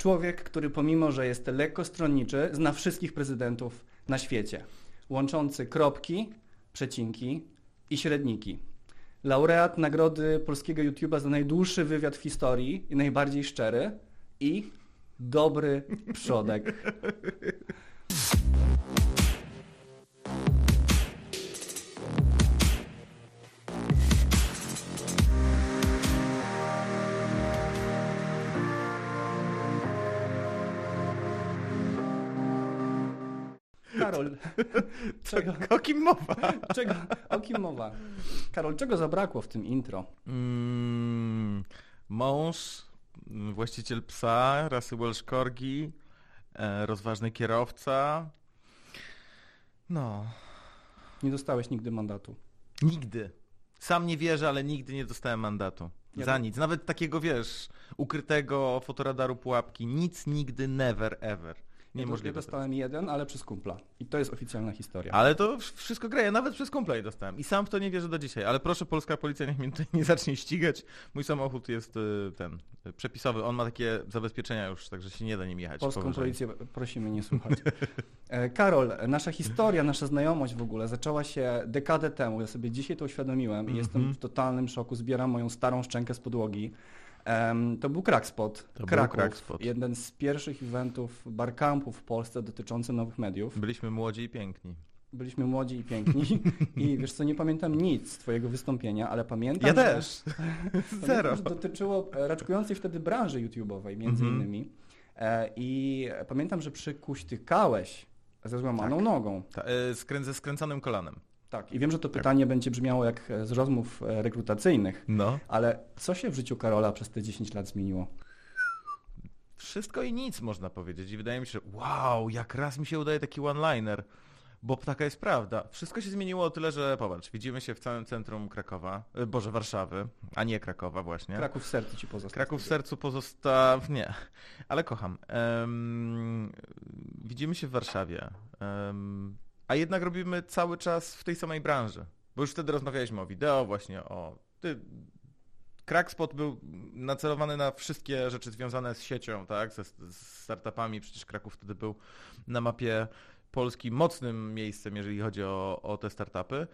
Człowiek, który pomimo, że jest lekko stronniczy, zna wszystkich prezydentów na świecie, łączący kropki, przecinki i średniki. Laureat nagrody polskiego YouTube'a za najdłuższy wywiad w historii i najbardziej szczery i dobry przodek. czego, O kim mowa? czego, o kim mowa? Karol, czego zabrakło w tym intro? Mm, mąż, właściciel psa, rasy Welsh Corgi, e, rozważny kierowca. No, Nie dostałeś nigdy mandatu. nigdy. Sam nie wierzę, ale nigdy nie dostałem mandatu. Ja Za nic. Nawet takiego, wiesz, ukrytego fotoradaru pułapki. Nic nigdy, never, ever. Ja Niemożliwe. to dostałem jeden, ale przez kumpla. I to jest oficjalna historia. Ale to wsz- wszystko gra, ja nawet przez komplej dostałem i sam w to nie wierzę do dzisiaj, ale proszę polska policja niech mnie tutaj nie zacznie ścigać. Mój samochód jest y, ten, przepisowy, on ma takie zabezpieczenia już, także się nie da nim jechać. Polską powyżej. policję prosimy nie słuchać. E, Karol, nasza historia, nasza znajomość w ogóle zaczęła się dekadę temu. Ja sobie dzisiaj to uświadomiłem i Mhm. jestem w totalnym szoku. Zbieram moją starą szczękę z podłogi. Em, to był Crackspot, był Kraków, Crackspot. jeden z pierwszych eventów barcampów w Polsce dotyczący nowych mediów. Byliśmy młodzi i piękni. Byliśmy młodzi i piękni i wiesz co, nie pamiętam nic z twojego wystąpienia, ale pamiętam, Ja że... też. Zero. Pamiętam, że dotyczyło e, raczkującej wtedy branży YouTube'owej między Mhm. innymi. E, I pamiętam, że przykuśtykałeś ze złamaną Tak. nogą. Ta, y, skrę, ze skręconym kolanem. Tak. I wiem, że to pytanie będzie brzmiało jak e, z rozmów e, rekrutacyjnych, No. ale co się w życiu Karola przez te 10 lat zmieniło? Wszystko i nic można powiedzieć i wydaje mi się, że wow, jak raz mi się udaje taki one-liner. Bo taka jest prawda. Wszystko się zmieniło o tyle, że popatrz, widzimy się w całym centrum Krakowa, y, Boże, Warszawy, a nie Krakowa właśnie. Kraków w sercu ci pozostał. Kraków w sercu pozostaw... Nie, ale kocham. Em, widzimy się w Warszawie, em, a jednak robimy cały czas w tej samej branży. Bo już wtedy rozmawialiśmy o wideo, właśnie o... Ty, Crackspot był nacelowany na wszystkie rzeczy związane z siecią, tak, ze z startupami. Przecież Kraków wtedy był na mapie Polski mocnym miejscem, jeżeli chodzi o, o te startupy.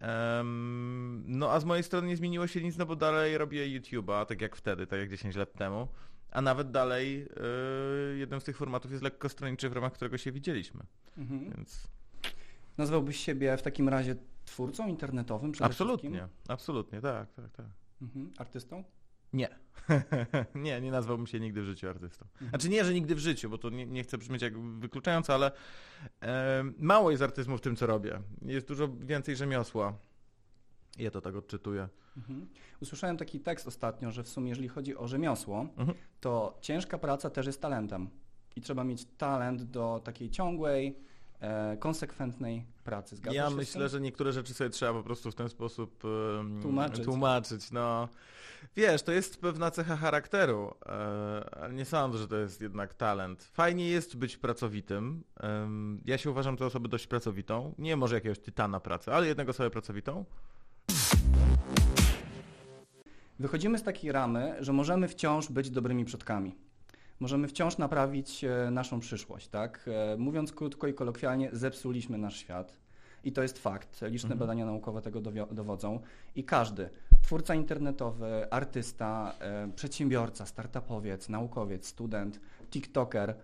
Em, no a z mojej strony nie zmieniło się nic, no bo dalej robię YouTube'a, tak jak wtedy, tak jak 10 lat temu. A nawet dalej y, jednym z tych formatów jest lekko stronniczy, w ramach którego się widzieliśmy. Mhm. Więc Nazwałbyś siebie w takim razie twórcą internetowym przede absolutnie, wszystkim? absolutnie, tak, tak, tak. Mhm. Artystą? Nie. nie, nie nazwałbym się nigdy w życiu artystą. Mhm. Znaczy nie, że nigdy w życiu, bo to nie, nie chcę brzmieć jak wykluczająco, ale e, mało jest artyzmu w tym, co robię. Jest dużo więcej rzemiosła. Ja to tak odczytuję. Mhm. Usłyszałem taki tekst ostatnio, że w sumie jeżeli chodzi o rzemiosło, Mhm. to ciężka praca też jest talentem. I trzeba mieć talent do takiej ciągłej, konsekwentnej pracy. Zgadzasz ja myślę, że niektóre rzeczy sobie trzeba po prostu w ten sposób em, Tłumaczyć. tłumaczyć. No. Wiesz, to jest pewna cecha charakteru, e, ale nie sądzę, że to jest jednak talent. Fajnie jest być pracowitym. Ja się uważam za osobę dość pracowitą. Nie może jakiegoś tytana pracy, ale jednego osobę pracowitą. Wychodzimy z takiej ramy, że możemy wciąż być dobrymi przodkami. Możemy wciąż naprawić e, naszą przyszłość, tak? E, Mówiąc krótko i kolokwialnie, zepsuliśmy nasz świat. I to jest fakt. Liczne Mhm. badania naukowe tego dowodzą. I każdy, twórca internetowy, artysta, e, przedsiębiorca, startupowiec, naukowiec, student, tiktoker,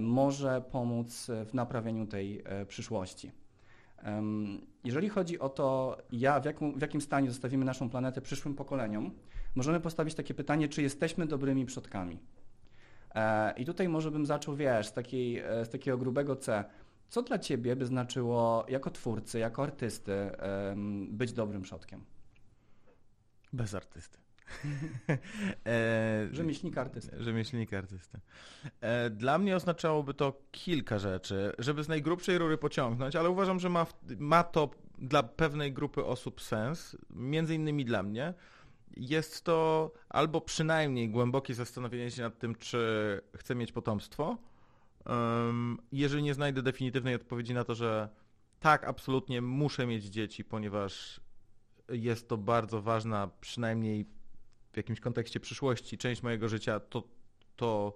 może pomóc w naprawieniu tej przyszłości. Jeżeli chodzi o to, ja, w, jaką, w jakim stanie zostawimy naszą planetę przyszłym pokoleniom, możemy postawić takie pytanie, czy jesteśmy dobrymi przodkami. E, I tutaj może bym zaczął, wiesz, z, takiej, e, z takiego grubego C. Co dla Ciebie by znaczyło jako twórcy, jako artysty być dobrym przodkiem? Bez artysty. e, Rzemieślnika artysty. Rzemieślnika artysty. E, Dla mnie oznaczałoby to kilka rzeczy, żeby z najgrubszej rury pociągnąć, ale uważam, że ma, ma to dla pewnej grupy osób sens, między innymi dla mnie. Jest to albo przynajmniej głębokie zastanowienie się nad tym, czy chcę mieć potomstwo. Jeżeli nie znajdę definitywnej odpowiedzi na to, że tak, absolutnie muszę mieć dzieci, ponieważ jest to bardzo ważna, przynajmniej w jakimś kontekście przyszłości, część mojego życia, to, to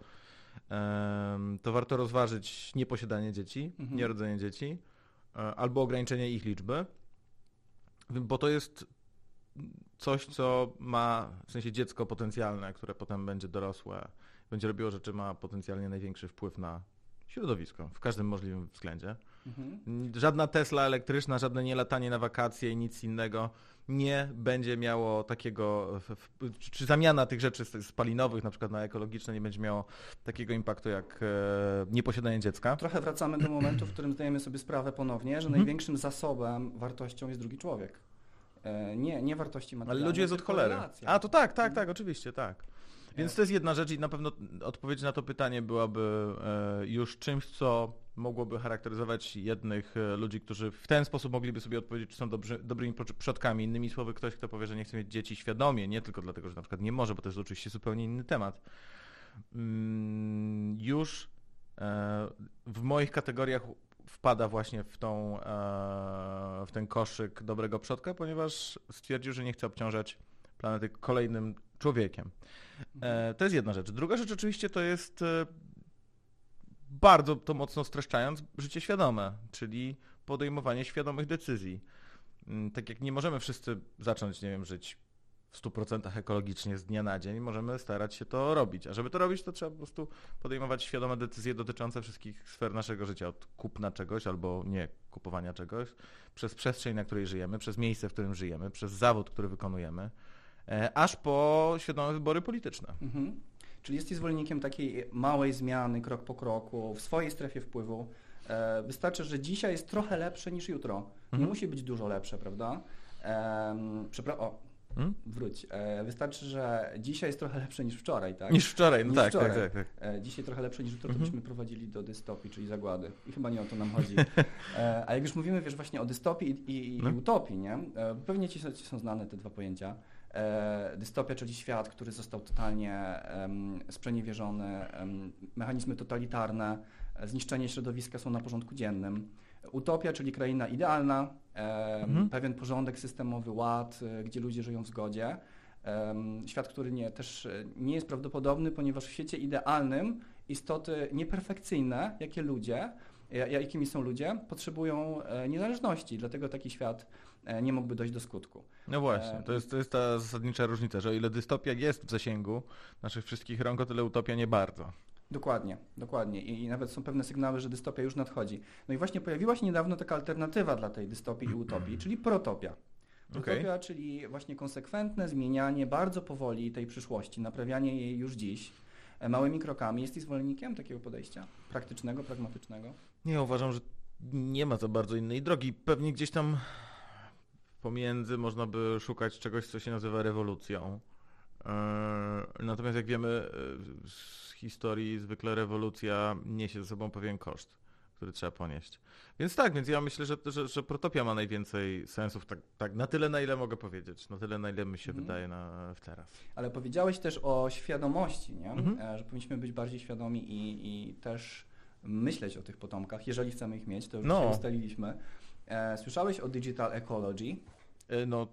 to warto rozważyć nieposiadanie dzieci, Mhm. nierodzenie dzieci, e, albo ograniczenie ich liczby, bo to jest coś, co ma, w sensie dziecko potencjalne, które potem będzie dorosłe, będzie robiło rzeczy, ma potencjalnie największy wpływ na środowisko, w każdym możliwym względzie. Mhm. Żadna Tesla elektryczna, żadne nie latanie na wakacje i nic innego nie będzie miało takiego, czy zamiana tych rzeczy spalinowych na przykład na ekologiczne nie będzie miało takiego impaktu jak e, nieposiadanie dziecka. Trochę wracamy do momentu, w którym zdajemy sobie sprawę ponownie, że Mhm. największym zasobem, wartością jest drugi człowiek. E, Nie, nie wartości Ale materialne. ludzi jest od cholery. relacja. A to tak, tak, tak, oczywiście, tak. Więc E, to jest jedna rzecz i na pewno odpowiedź na to pytanie byłaby e, już czymś, co mogłoby charakteryzować jednych ludzi, którzy w ten sposób mogliby sobie odpowiedzieć, czy są dobrzy, dobrymi przodkami. Innymi słowy, ktoś, kto powie, że nie chce mieć dzieci świadomie, nie tylko dlatego, że na przykład nie może, bo to jest oczywiście zupełnie inny temat. Mm, Już w moich kategoriach wpada właśnie w, tą, e, w ten koszyk dobrego przodka, ponieważ stwierdził, że nie chce obciążać planety kolejnym człowiekiem. E, To jest jedna rzecz. Druga rzecz oczywiście to jest e, bardzo to mocno streszczając życie świadome, czyli podejmowanie świadomych decyzji. Mm, Tak jak nie możemy wszyscy zacząć, nie wiem, żyć 100% ekologicznie z dnia na dzień, możemy starać się to robić. A żeby to robić, to trzeba po prostu podejmować świadome decyzje dotyczące wszystkich sfer naszego życia, od kupna czegoś albo nie kupowania czegoś, przez przestrzeń, na której żyjemy, przez miejsce, w którym żyjemy, przez zawód, który wykonujemy, e, aż po świadome wybory polityczne. Mhm. Czyli jesteś zwolennikiem takiej małej zmiany, krok po kroku, w swojej strefie wpływu. E, Wystarczy, że dzisiaj jest trochę lepsze niż jutro. Nie Mhm. musi być dużo lepsze, prawda? Przepra- o, Hmm? wróć. E, Wystarczy, że dzisiaj jest trochę lepsze niż wczoraj, tak? Niż wczoraj, no Niż tak, wczoraj. tak, tak, tak. E, Dzisiaj trochę lepsze niż jutro, to Mhm. byśmy prowadzili do dystopii, czyli zagłady. I chyba nie o to nam chodzi. E, A jak już mówimy, wiesz, właśnie o dystopii i, i, No. utopii, nie? E, Pewnie ci, są- ci są znane te dwa pojęcia. Dystopia, czyli świat, który został totalnie em, sprzeniewierzony, em, mechanizmy totalitarne, zniszczenie środowiska są na porządku dziennym. Utopia, czyli kraina idealna, Mhm. pewien porządek systemowy, ład, e, gdzie ludzie żyją w zgodzie. Świat, który nie, też e, nie jest prawdopodobny, ponieważ w świecie idealnym istoty nieperfekcyjne, jakie ludzie, ja- jakimi są ludzie, potrzebują e, niezależności, dlatego taki świat nie mógłby dojść do skutku. No właśnie, to jest, to jest ta zasadnicza różnica, że o ile dystopia jest w zasięgu naszych wszystkich rąk, o tyle utopia nie bardzo. Dokładnie, dokładnie. I, I nawet są pewne sygnały, że dystopia już nadchodzi. No i właśnie pojawiła się niedawno taka alternatywa dla tej dystopii i utopii, czyli protopia. Okej. Utopia, czyli właśnie konsekwentne zmienianie bardzo powoli tej przyszłości, naprawianie jej już dziś e, małymi krokami. Jesteś zwolennikiem takiego podejścia? Praktycznego, pragmatycznego? Nie, uważam, że nie ma za bardzo innej drogi. Pewnie gdzieś tam pomiędzy można by szukać czegoś, co się nazywa rewolucją. Eee, Natomiast jak wiemy e, z historii, zwykle rewolucja niesie ze sobą pewien koszt, który trzeba ponieść. Więc tak, więc ja myślę, że, że, że protopia ma najwięcej sensów, tak, tak na tyle, na ile mogę powiedzieć, na tyle, na ile mi się Mhm. wydaje na, w teraz. Ale powiedziałeś też o świadomości, nie? Mhm. E, że powinniśmy być bardziej świadomi i, i też myśleć o tych potomkach, jeżeli chcemy ich mieć, to już No. się ustaliliśmy. E, Słyszałeś o digital ecology? E, No,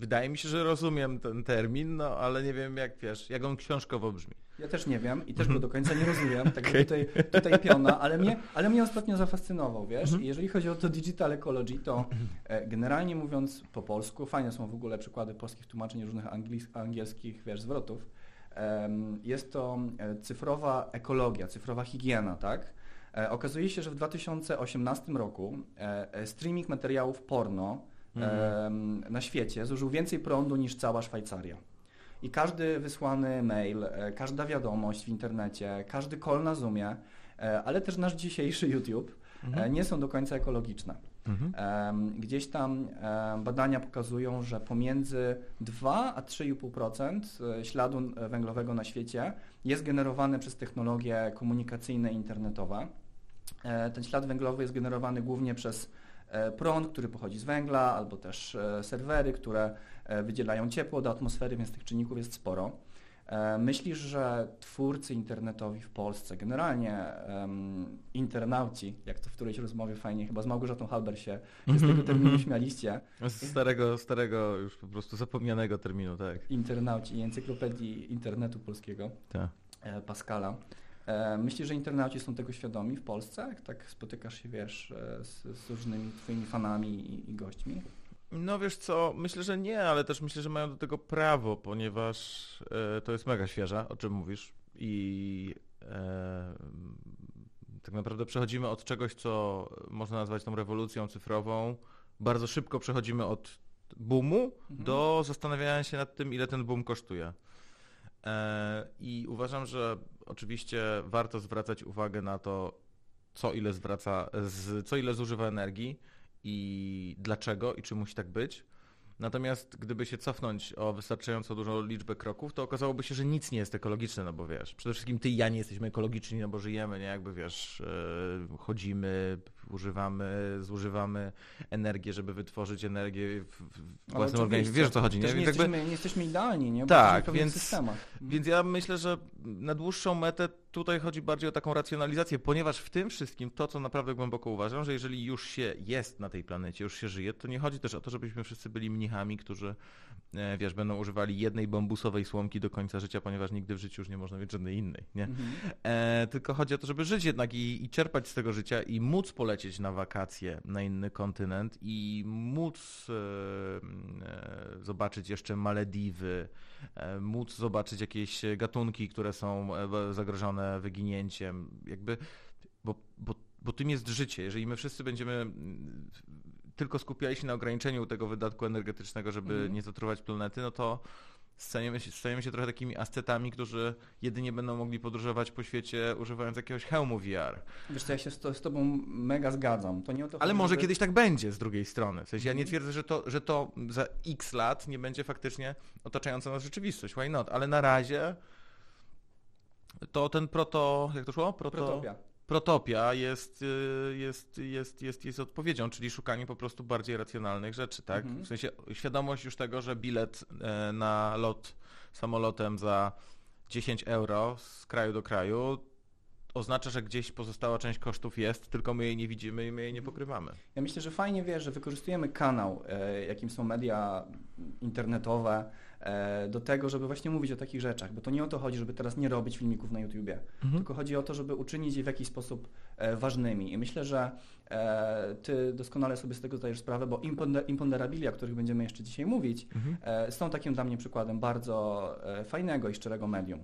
wydaje mi się, że rozumiem ten termin, no ale nie wiem jak wiesz, jak on książkowo brzmi. Ja też nie wiem i też go do końca nie rozumiem, tak Okej. tutaj, tutaj piona, ale mnie, ale mnie ostatnio zafascynował, wiesz? Mhm. I jeżeli chodzi o to digital ecology, to e, generalnie mówiąc po polsku, fajne są w ogóle przykłady polskich tłumaczeń różnych angielskich, wiesz, zwrotów. Jest to e, cyfrowa ekologia, cyfrowa higiena, tak? E, Okazuje się, że w 2018 roku streaming materiałów porno na świecie zużył więcej prądu niż cała Szwajcaria. I każdy wysłany mail, e, każda wiadomość w internecie, każdy call na Zoomie, e, ale też nasz dzisiejszy YouTube e, nie są do końca ekologiczne. Mhm. Gdzieś tam badania pokazują, że pomiędzy 2 a 3,5% e, śladu węglowego na świecie jest generowane przez technologie komunikacyjne i internetowe. Ten ślad węglowy jest generowany głównie przez prąd, który pochodzi z węgla, albo też e, serwery, które e, wydzielają ciepło do atmosfery, więc tych czynników jest sporo. E, Myślisz, że twórcy internetowi w Polsce, generalnie em, internauci, jak to w którejś rozmowie fajnie, chyba z Małgorzatą Halber się, się z tego terminu śmialiście, Z starego, starego, już po prostu zapomnianego terminu, tak. internauci i encyklopedii internetu polskiego, tak. e, Pascala. E, myślisz, że internauci są tego świadomi w Polsce? Jak tak spotykasz się, wiesz, e, z, z różnymi twoimi fanami i, i gośćmi? No wiesz co, myślę, że nie, ale też myślę, że mają do tego prawo, ponieważ e, to jest mega świeża, o czym mówisz. I e, tak naprawdę przechodzimy od czegoś, co można nazwać tą rewolucją cyfrową. Bardzo szybko przechodzimy od boomu mhm. do zastanawiania się nad tym, ile ten boom kosztuje. E, I uważam, że oczywiście warto zwracać uwagę na to, co ile zwraca, z, co ile zużywa energii i dlaczego i czy musi tak być. Natomiast gdyby się cofnąć o wystarczająco dużą liczbę kroków, to okazałoby się, że nic nie jest ekologiczne, no bo wiesz, przede wszystkim ty i ja nie jesteśmy ekologiczni, no bo żyjemy, nie, jakby wiesz, e, chodzimy, używamy, zużywamy energię, żeby wytworzyć energię w, w własnym organizmie. Wiesz o co chodzi, nie? nie, jesteśmy, nie jesteśmy idealni, nie? Bo tak, więc, więc ja myślę, że na dłuższą metę tutaj chodzi bardziej o taką racjonalizację, ponieważ w tym wszystkim to, co naprawdę głęboko uważam, że jeżeli już się jest na tej planecie, już się żyje, to nie chodzi też o to, żebyśmy wszyscy byli mnichami, którzy E, wiesz, będą używali jednej bambusowej słomki do końca życia, ponieważ nigdy w życiu już nie można mieć żadnej innej, nie? Mhm. E, tylko chodzi o to, żeby żyć jednak i, i, czerpać z tego życia i móc polecieć na wakacje na inny kontynent i móc e, e, zobaczyć jeszcze Malediwy, móc zobaczyć jakieś gatunki, które są e, zagrożone wyginięciem, jakby, bo, bo, bo tym jest życie. Jeżeli my wszyscy będziemy tylko skupiali się na ograniczeniu tego wydatku energetycznego, żeby mm. nie zatruwać planety, no to stajemy się, stajemy się trochę takimi ascetami, którzy jedynie będą mogli podróżować po świecie używając jakiegoś hełmu VR. Wiesz co, ja się z, to, z tobą mega zgadzam. To nie o to Ale może żeby... kiedyś tak będzie z drugiej strony. W sensie ja nie mhm. twierdzę, że to, że to za x lat nie będzie faktycznie otaczająca nas rzeczywistość. Why not? Ale na razie to ten proto... Jak to szło? Proto... Protopia. Protopia jest, y, jest, jest, jest, jest odpowiedzią, czyli szukanie po prostu bardziej racjonalnych rzeczy, tak? Mhm. W sensie świadomość już tego, że bilet e, na lot samolotem za 10 euro z kraju do kraju oznacza, że gdzieś pozostała część kosztów jest, tylko my jej nie widzimy i my jej nie pokrywamy. Ja myślę, że fajnie wiesz, że wykorzystujemy kanał, e, jakim są media internetowe, do tego, żeby właśnie mówić o takich rzeczach, bo to nie o to chodzi, żeby teraz nie robić filmików na YouTubie, mhm. tylko chodzi o to, żeby uczynić je w jakiś sposób e, ważnymi. I myślę, że e, ty doskonale sobie z tego zdajesz sprawę, bo imponderabilia, o których będziemy jeszcze dzisiaj mówić, mhm. są takim dla mnie przykładem bardzo fajnego i szczerego medium.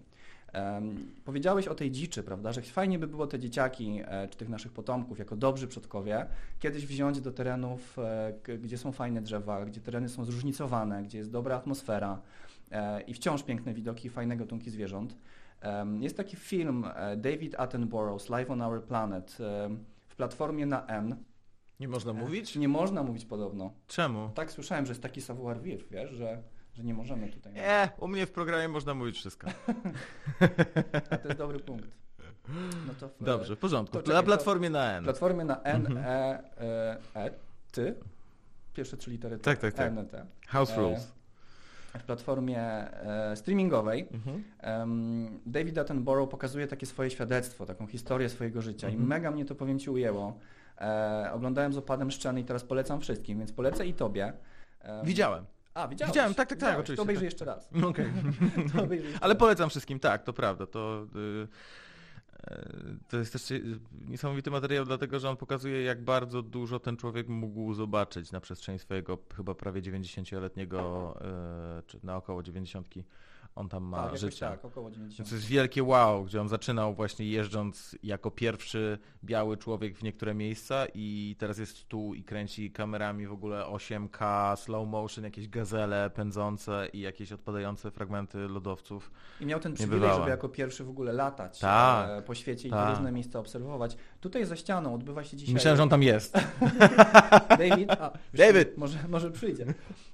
Um, powiedziałeś o tej dziczy, prawda, że fajnie by było te dzieciaki, e, czy tych naszych potomków, jako dobrzy przodkowie, kiedyś wziąć do terenów, e, gdzie są fajne drzewa, gdzie tereny są zróżnicowane, gdzie jest dobra atmosfera e, i wciąż piękne widoki, fajne gatunki zwierząt. Jest taki film David Attenborough's Life on Our Planet w platformie na N. Nie można mówić? Nie można mówić podobno. Czemu? Tak słyszałem, że jest taki savoir vivre, wiesz, że że nie możemy tutaj. Nie, u mnie w programie można mówić wszystko. A to jest dobry punkt. No to w, Dobrze, w porządku. Na platformie na N. Platformie na N, mhm. e, e, e, ty. Pierwsze trzy litery. Tak, tak, tak. N, T. House e, Rules. W platformie e, streamingowej mhm. um, David Attenborough pokazuje takie swoje świadectwo, taką historię swojego życia mhm. i mega mnie to, powiem Ci, ujęło. E, oglądałem z opadem szczeny i teraz polecam wszystkim, więc polecę i Tobie. Widziałem. A, widziałeś? Widziałem, tak, tak, tak, oczywiście. To obejrzyj tak. jeszcze raz. Okej. Okay. Ale polecam wszystkim, tak, to prawda. To, y, y, to jest też niesamowity materiał, dlatego że on pokazuje, jak bardzo dużo ten człowiek mógł zobaczyć na przestrzeni swojego chyba prawie 90-letniego, y, czy na około 90 on tam ma tak, życia. Tak, około 90. To jest wielkie wow, gdzie on zaczynał właśnie jeżdżąc jako pierwszy biały człowiek w niektóre miejsca i teraz jest tu i kręci kamerami w ogóle 8K, slow motion, jakieś gazele pędzące i jakieś odpadające fragmenty lodowców. I miał ten przywilej, żeby jako pierwszy w ogóle latać tak, e, po świecie tak. i różne miejsca obserwować. Tutaj za ścianą odbywa się dzisiaj... Myślałem, że on tam jest. David? A, David! Może, może przyjdzie.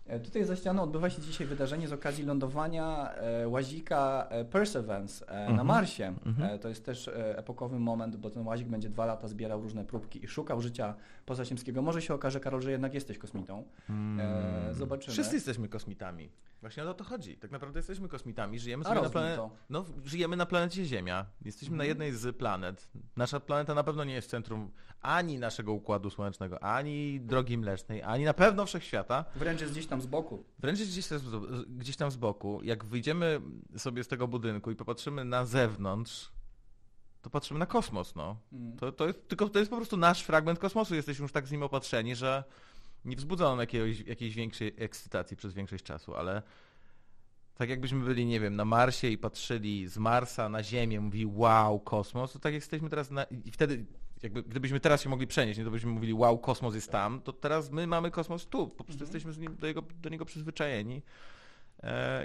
E, tutaj za ścianą odbywa się dzisiaj wydarzenie z okazji lądowania e, łazika e, Perseverance na mhm. Marsie. Mhm. To jest też epokowy moment, bo ten łazik będzie dwa lata zbierał różne próbki i szukał życia pozaziemskiego. Może się okaże, Karol, że jednak jesteś kosmitą. Hmm. Zobaczymy. Wszyscy jesteśmy kosmitami. Właśnie o to chodzi. Tak naprawdę jesteśmy kosmitami. Żyjemy sobie na planecie. No, żyjemy na planecie Ziemia. Jesteśmy na mhm. jednej z planet. Nasza planeta na pewno nie jest w centrum ani naszego układu słonecznego, ani drogi mlecznej, ani na pewno wszechświata. Wręcz jest gdzieś tam z boku. Wręcz jest gdzieś, gdzieś tam z boku. Jak wyjdziemy sobie z tego budynku i popatrzymy na zewnątrz, to patrzymy na kosmos, no. Mm. To, to jest, tylko to jest po prostu nasz fragment kosmosu, jesteśmy już tak z nim opatrzeni, że nie wzbudza on jakiegoś, jakiejś większej ekscytacji przez większość czasu, ale tak jakbyśmy byli, nie wiem, na Marsie i patrzyli z Marsa na Ziemię, mówili wow, kosmos, to tak jak jesteśmy teraz na... i wtedy jakby gdybyśmy teraz się mogli przenieść, nie to byśmy mówili wow, kosmos jest tam, to teraz my mamy kosmos tu, po prostu Mhm. jesteśmy z nim, do, jego, do niego przyzwyczajeni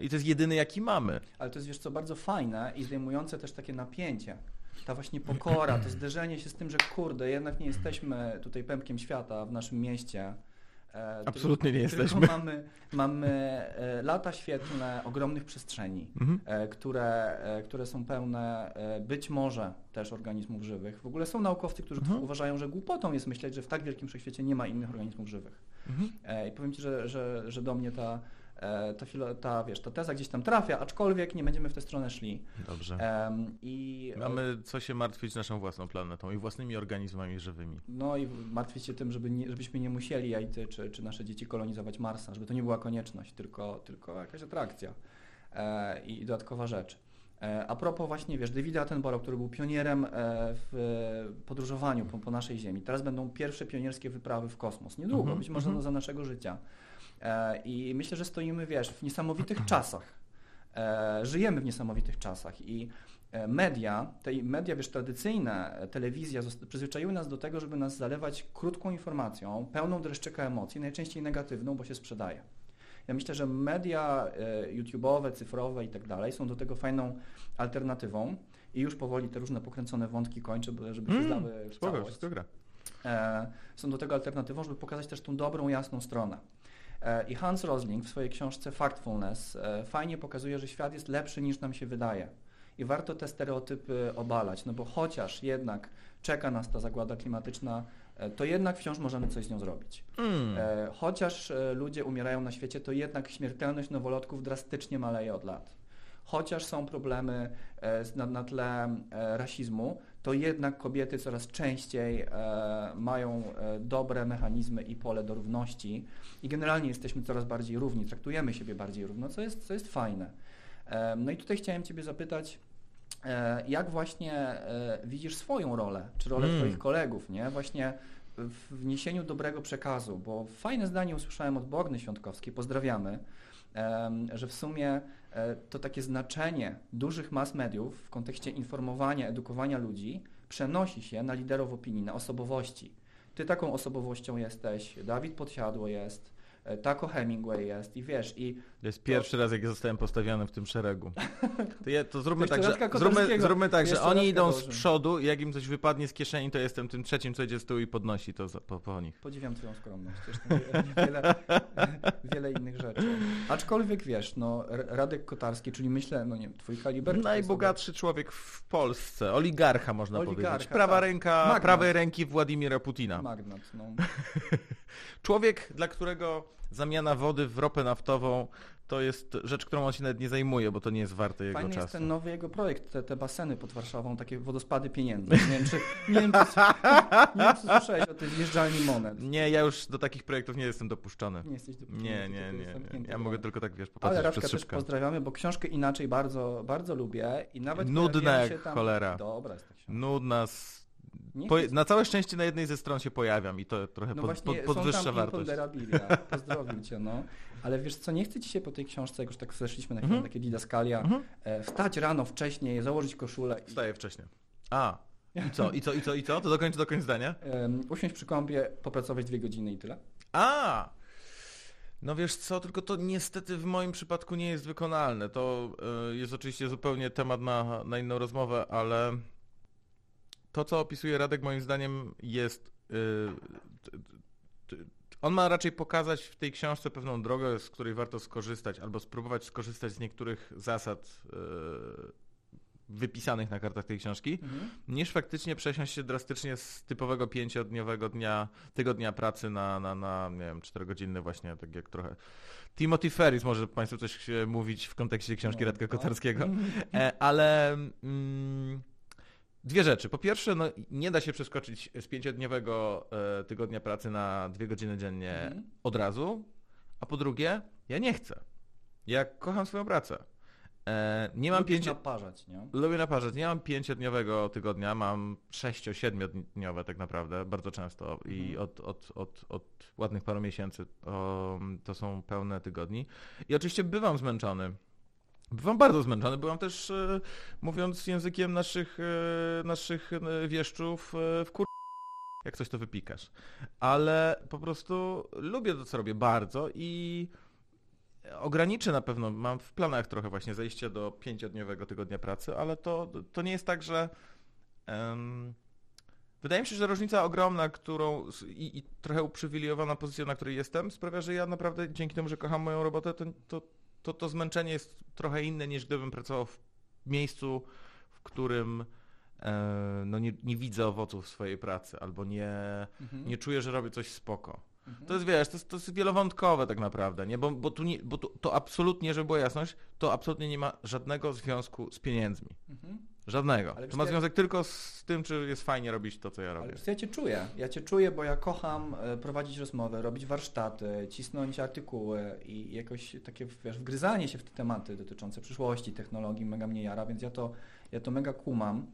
i to jest jedyny jaki mamy. Ale to jest, wiesz co, bardzo fajne i zdejmujące też takie napięcie. Ta właśnie pokora, to zderzenie się z tym, że kurde, jednak nie jesteśmy tutaj pępkiem świata w naszym mieście. E, Absolutnie nie tylko jesteśmy. mamy, mamy e, lata świetlne ogromnych przestrzeni, Mhm. e, które, e, które są pełne e, być może też organizmów żywych. W ogóle są naukowcy, którzy Mhm. uważają, że głupotą jest myśleć, że w tak wielkim wszechświecie nie ma innych organizmów żywych. Mhm. E, I powiem Ci, że, że, że do mnie ta, e, ta, filo, ta, wiesz, ta teza gdzieś tam trafia, aczkolwiek nie będziemy w tę stronę szli. Dobrze. Em, I Mamy co się martwić naszą własną planetą i własnymi organizmami żywymi. no i martwić się tym, żeby nie, żebyśmy nie musieli, ja i ty, czy, czy nasze dzieci kolonizować Marsa, żeby to nie była konieczność, tylko, tylko jakaś atrakcja e, i dodatkowa rzecz. E, a propos właśnie, wiesz, Davida Attenborough, który był pionierem e, w podróżowaniu po, po naszej Ziemi. Teraz będą pierwsze pionierskie wyprawy w kosmos. Niedługo, Mhm, być może mhm. za naszego życia. E, I myślę, że stoimy, wiesz, w niesamowitych czasach. E, żyjemy w niesamowitych czasach i e, media, te media, wiesz, tradycyjne, telewizja przyzwyczaiły nas do tego, żeby nas zalewać krótką informacją, pełną dreszczyka emocji, najczęściej negatywną, bo się sprzedaje. Ja myślę, że media YouTube'owe, cyfrowe i tak dalej są do tego fajną alternatywą i już powoli te różne pokręcone wątki kończę, żeby się Mm, zdały w Spoko, całość wszystko gra. są do tego alternatywą, żeby pokazać też tą dobrą, jasną stronę. E, I Hans Rosling w swojej książce Factfulness e, fajnie pokazuje, że świat jest lepszy niż nam się wydaje. I warto te stereotypy obalać, no bo chociaż jednak czeka nas ta zagłada klimatyczna, e, to jednak wciąż możemy coś z nią zrobić. Mm. Chociaż ludzie umierają na świecie, to jednak śmiertelność nowolotków drastycznie maleje od lat. Chociaż są problemy e, na, na tle e, rasizmu, to jednak kobiety coraz częściej e, mają dobre mechanizmy i pole do równości i generalnie jesteśmy coraz bardziej równi, traktujemy siebie bardziej równo, co jest, co jest fajne. No i tutaj chciałem Ciebie zapytać, jak właśnie widzisz swoją rolę, czy rolę Mm. Twoich kolegów, nie? Właśnie w wniesieniu dobrego przekazu, bo fajne zdanie usłyszałem od Bogny Świątkowskiej, pozdrawiamy, że w sumie to takie znaczenie dużych mas mediów w kontekście informowania, edukowania ludzi przenosi się na liderów opinii, na osobowości. Ty taką osobowością jesteś, Dawid Podsiadło jest, e, Taco Hemingway jest i wiesz, i To jest pierwszy raz, jak ja zostałem postawiony w tym szeregu. To, to zróbmy Jeszcze tak, że, zróbmy, zróbmy tak, że oni idą z przodu i jak im coś wypadnie z kieszeni, to jestem tym trzecim, co idzie z tyłu i podnosi to za, po, po nich. Podziwiam Twoją skromność. Wiele, wiele innych rzeczy. Aczkolwiek wiesz, no, Radek Kotarski, czyli myślę, no nie wiem, Twój kaliber. Najbogatszy człowiek w Polsce, oligarcha można Oligarcha, powiedzieć. Prawa tak. ręka, Magnat. prawej ręki Władimira Putina. Magnat, no. Człowiek, dla którego zamiana wody w ropę naftową to jest rzecz, którą on się nawet nie zajmuje, bo to nie jest warte jego Fajny jest czasu. ten nowy jego projekt, te, te baseny pod Warszawą, takie wodospady pieniędzy. Nie wiem, czy, nie wiem, czy, nie wiem, czy słyszałeś o tym wjeżdżalni monet. Nie, ja już do takich projektów nie jestem dopuszczony. Nie jesteś dopuszczony, Nie, nie, nie. jest nie. Ja mogę tylko tak, wiesz, Ale popatrzeć Radka przez też szybkę. pozdrawiamy, bo książkę inaczej bardzo, bardzo lubię i nawet Nudne jak się tam... cholera. Dobra jest ta książka. Nudna. Nie Po, chcę- na całe szczęście na jednej ze stron się pojawiam i to trochę No pod, właśnie, pod, podwyższa są tam wartość. Pozdrowił cię, no. Ale wiesz co, nie chce ci się po tej książce, jak już tak zeszliśmy na chwilę, Mhm. takie didaskalia, Mhm. e, wstać rano wcześniej, założyć koszulę i Wstaję wcześniej. A, i co, i co, i co, i co? To dokończ, dokończ zdania. em, usiąść przy kąpie, popracować dwie godziny i tyle. A! No wiesz co, tylko to niestety w moim przypadku nie jest wykonalne. To y, jest oczywiście zupełnie temat na, na inną rozmowę, ale to, co opisuje Radek, moim zdaniem jest. y, on ma raczej pokazać w tej książce pewną drogę, z której warto skorzystać, albo spróbować skorzystać z niektórych zasad y, wypisanych na kartach tej książki, niż faktycznie przesiąść się drastycznie z typowego pięciodniowego dnia, tygodnia pracy na, na, na nie wiem, czterogodzinny właśnie, tak jak trochę... Timothy Ferris może Państwu coś mówić w kontekście książki No, Radka no. Kotarskiego, e, ale mm, dwie rzeczy. Po pierwsze, no, nie da się przeskoczyć z pięciodniowego e, tygodnia pracy na dwie godziny dziennie Mhm. od razu, a po drugie, ja nie chcę. Ja kocham swoją pracę. E, nie mam Lubisz pięcio... naparzać, nie? Lubię naparzać. Nie mam pięciodniowego tygodnia, mam sześcio, siedmiodniowe tak naprawdę, bardzo często i Mhm. od, od, od, od ładnych paru miesięcy o, to są pełne tygodni. I oczywiście bywam zmęczony. Bywam bardzo zmęczony, byłam też, e, mówiąc językiem naszych, e, naszych e, wieszczów, w kur... jak coś to wypikasz. Ale po prostu lubię to, co robię bardzo i ograniczę na pewno, mam w planach trochę właśnie zejście do pięciodniowego tygodnia pracy, ale to, to nie jest tak, że wydaje mi się, że różnica ogromna, którą i, i trochę uprzywilejowana pozycja, na której jestem, sprawia, że ja naprawdę dzięki temu, że kocham moją robotę, to, to, to, to zmęczenie jest trochę inne niż gdybym pracował w miejscu, w którym e, no nie, nie widzę owoców swojej pracy albo nie, Mhm. nie czuję, że robię coś spoko. Mhm. To jest, wiesz, to jest, to jest wielowątkowe tak naprawdę, nie? Bo, bo, tu nie, bo tu, to absolutnie, żeby była jasność, to absolutnie nie ma żadnego związku z pieniędzmi. Mhm. Żadnego. Ale to ma związek tylko z tym, czy jest fajnie robić to, co ja robię. Ale ja cię czuję. Ja cię czuję, bo ja kocham e, prowadzić rozmowy, robić warsztaty, cisnąć artykuły i jakoś takie, wiesz, wgryzanie się w te tematy dotyczące przyszłości, technologii mega mnie jara, więc ja to, ja to mega kumam.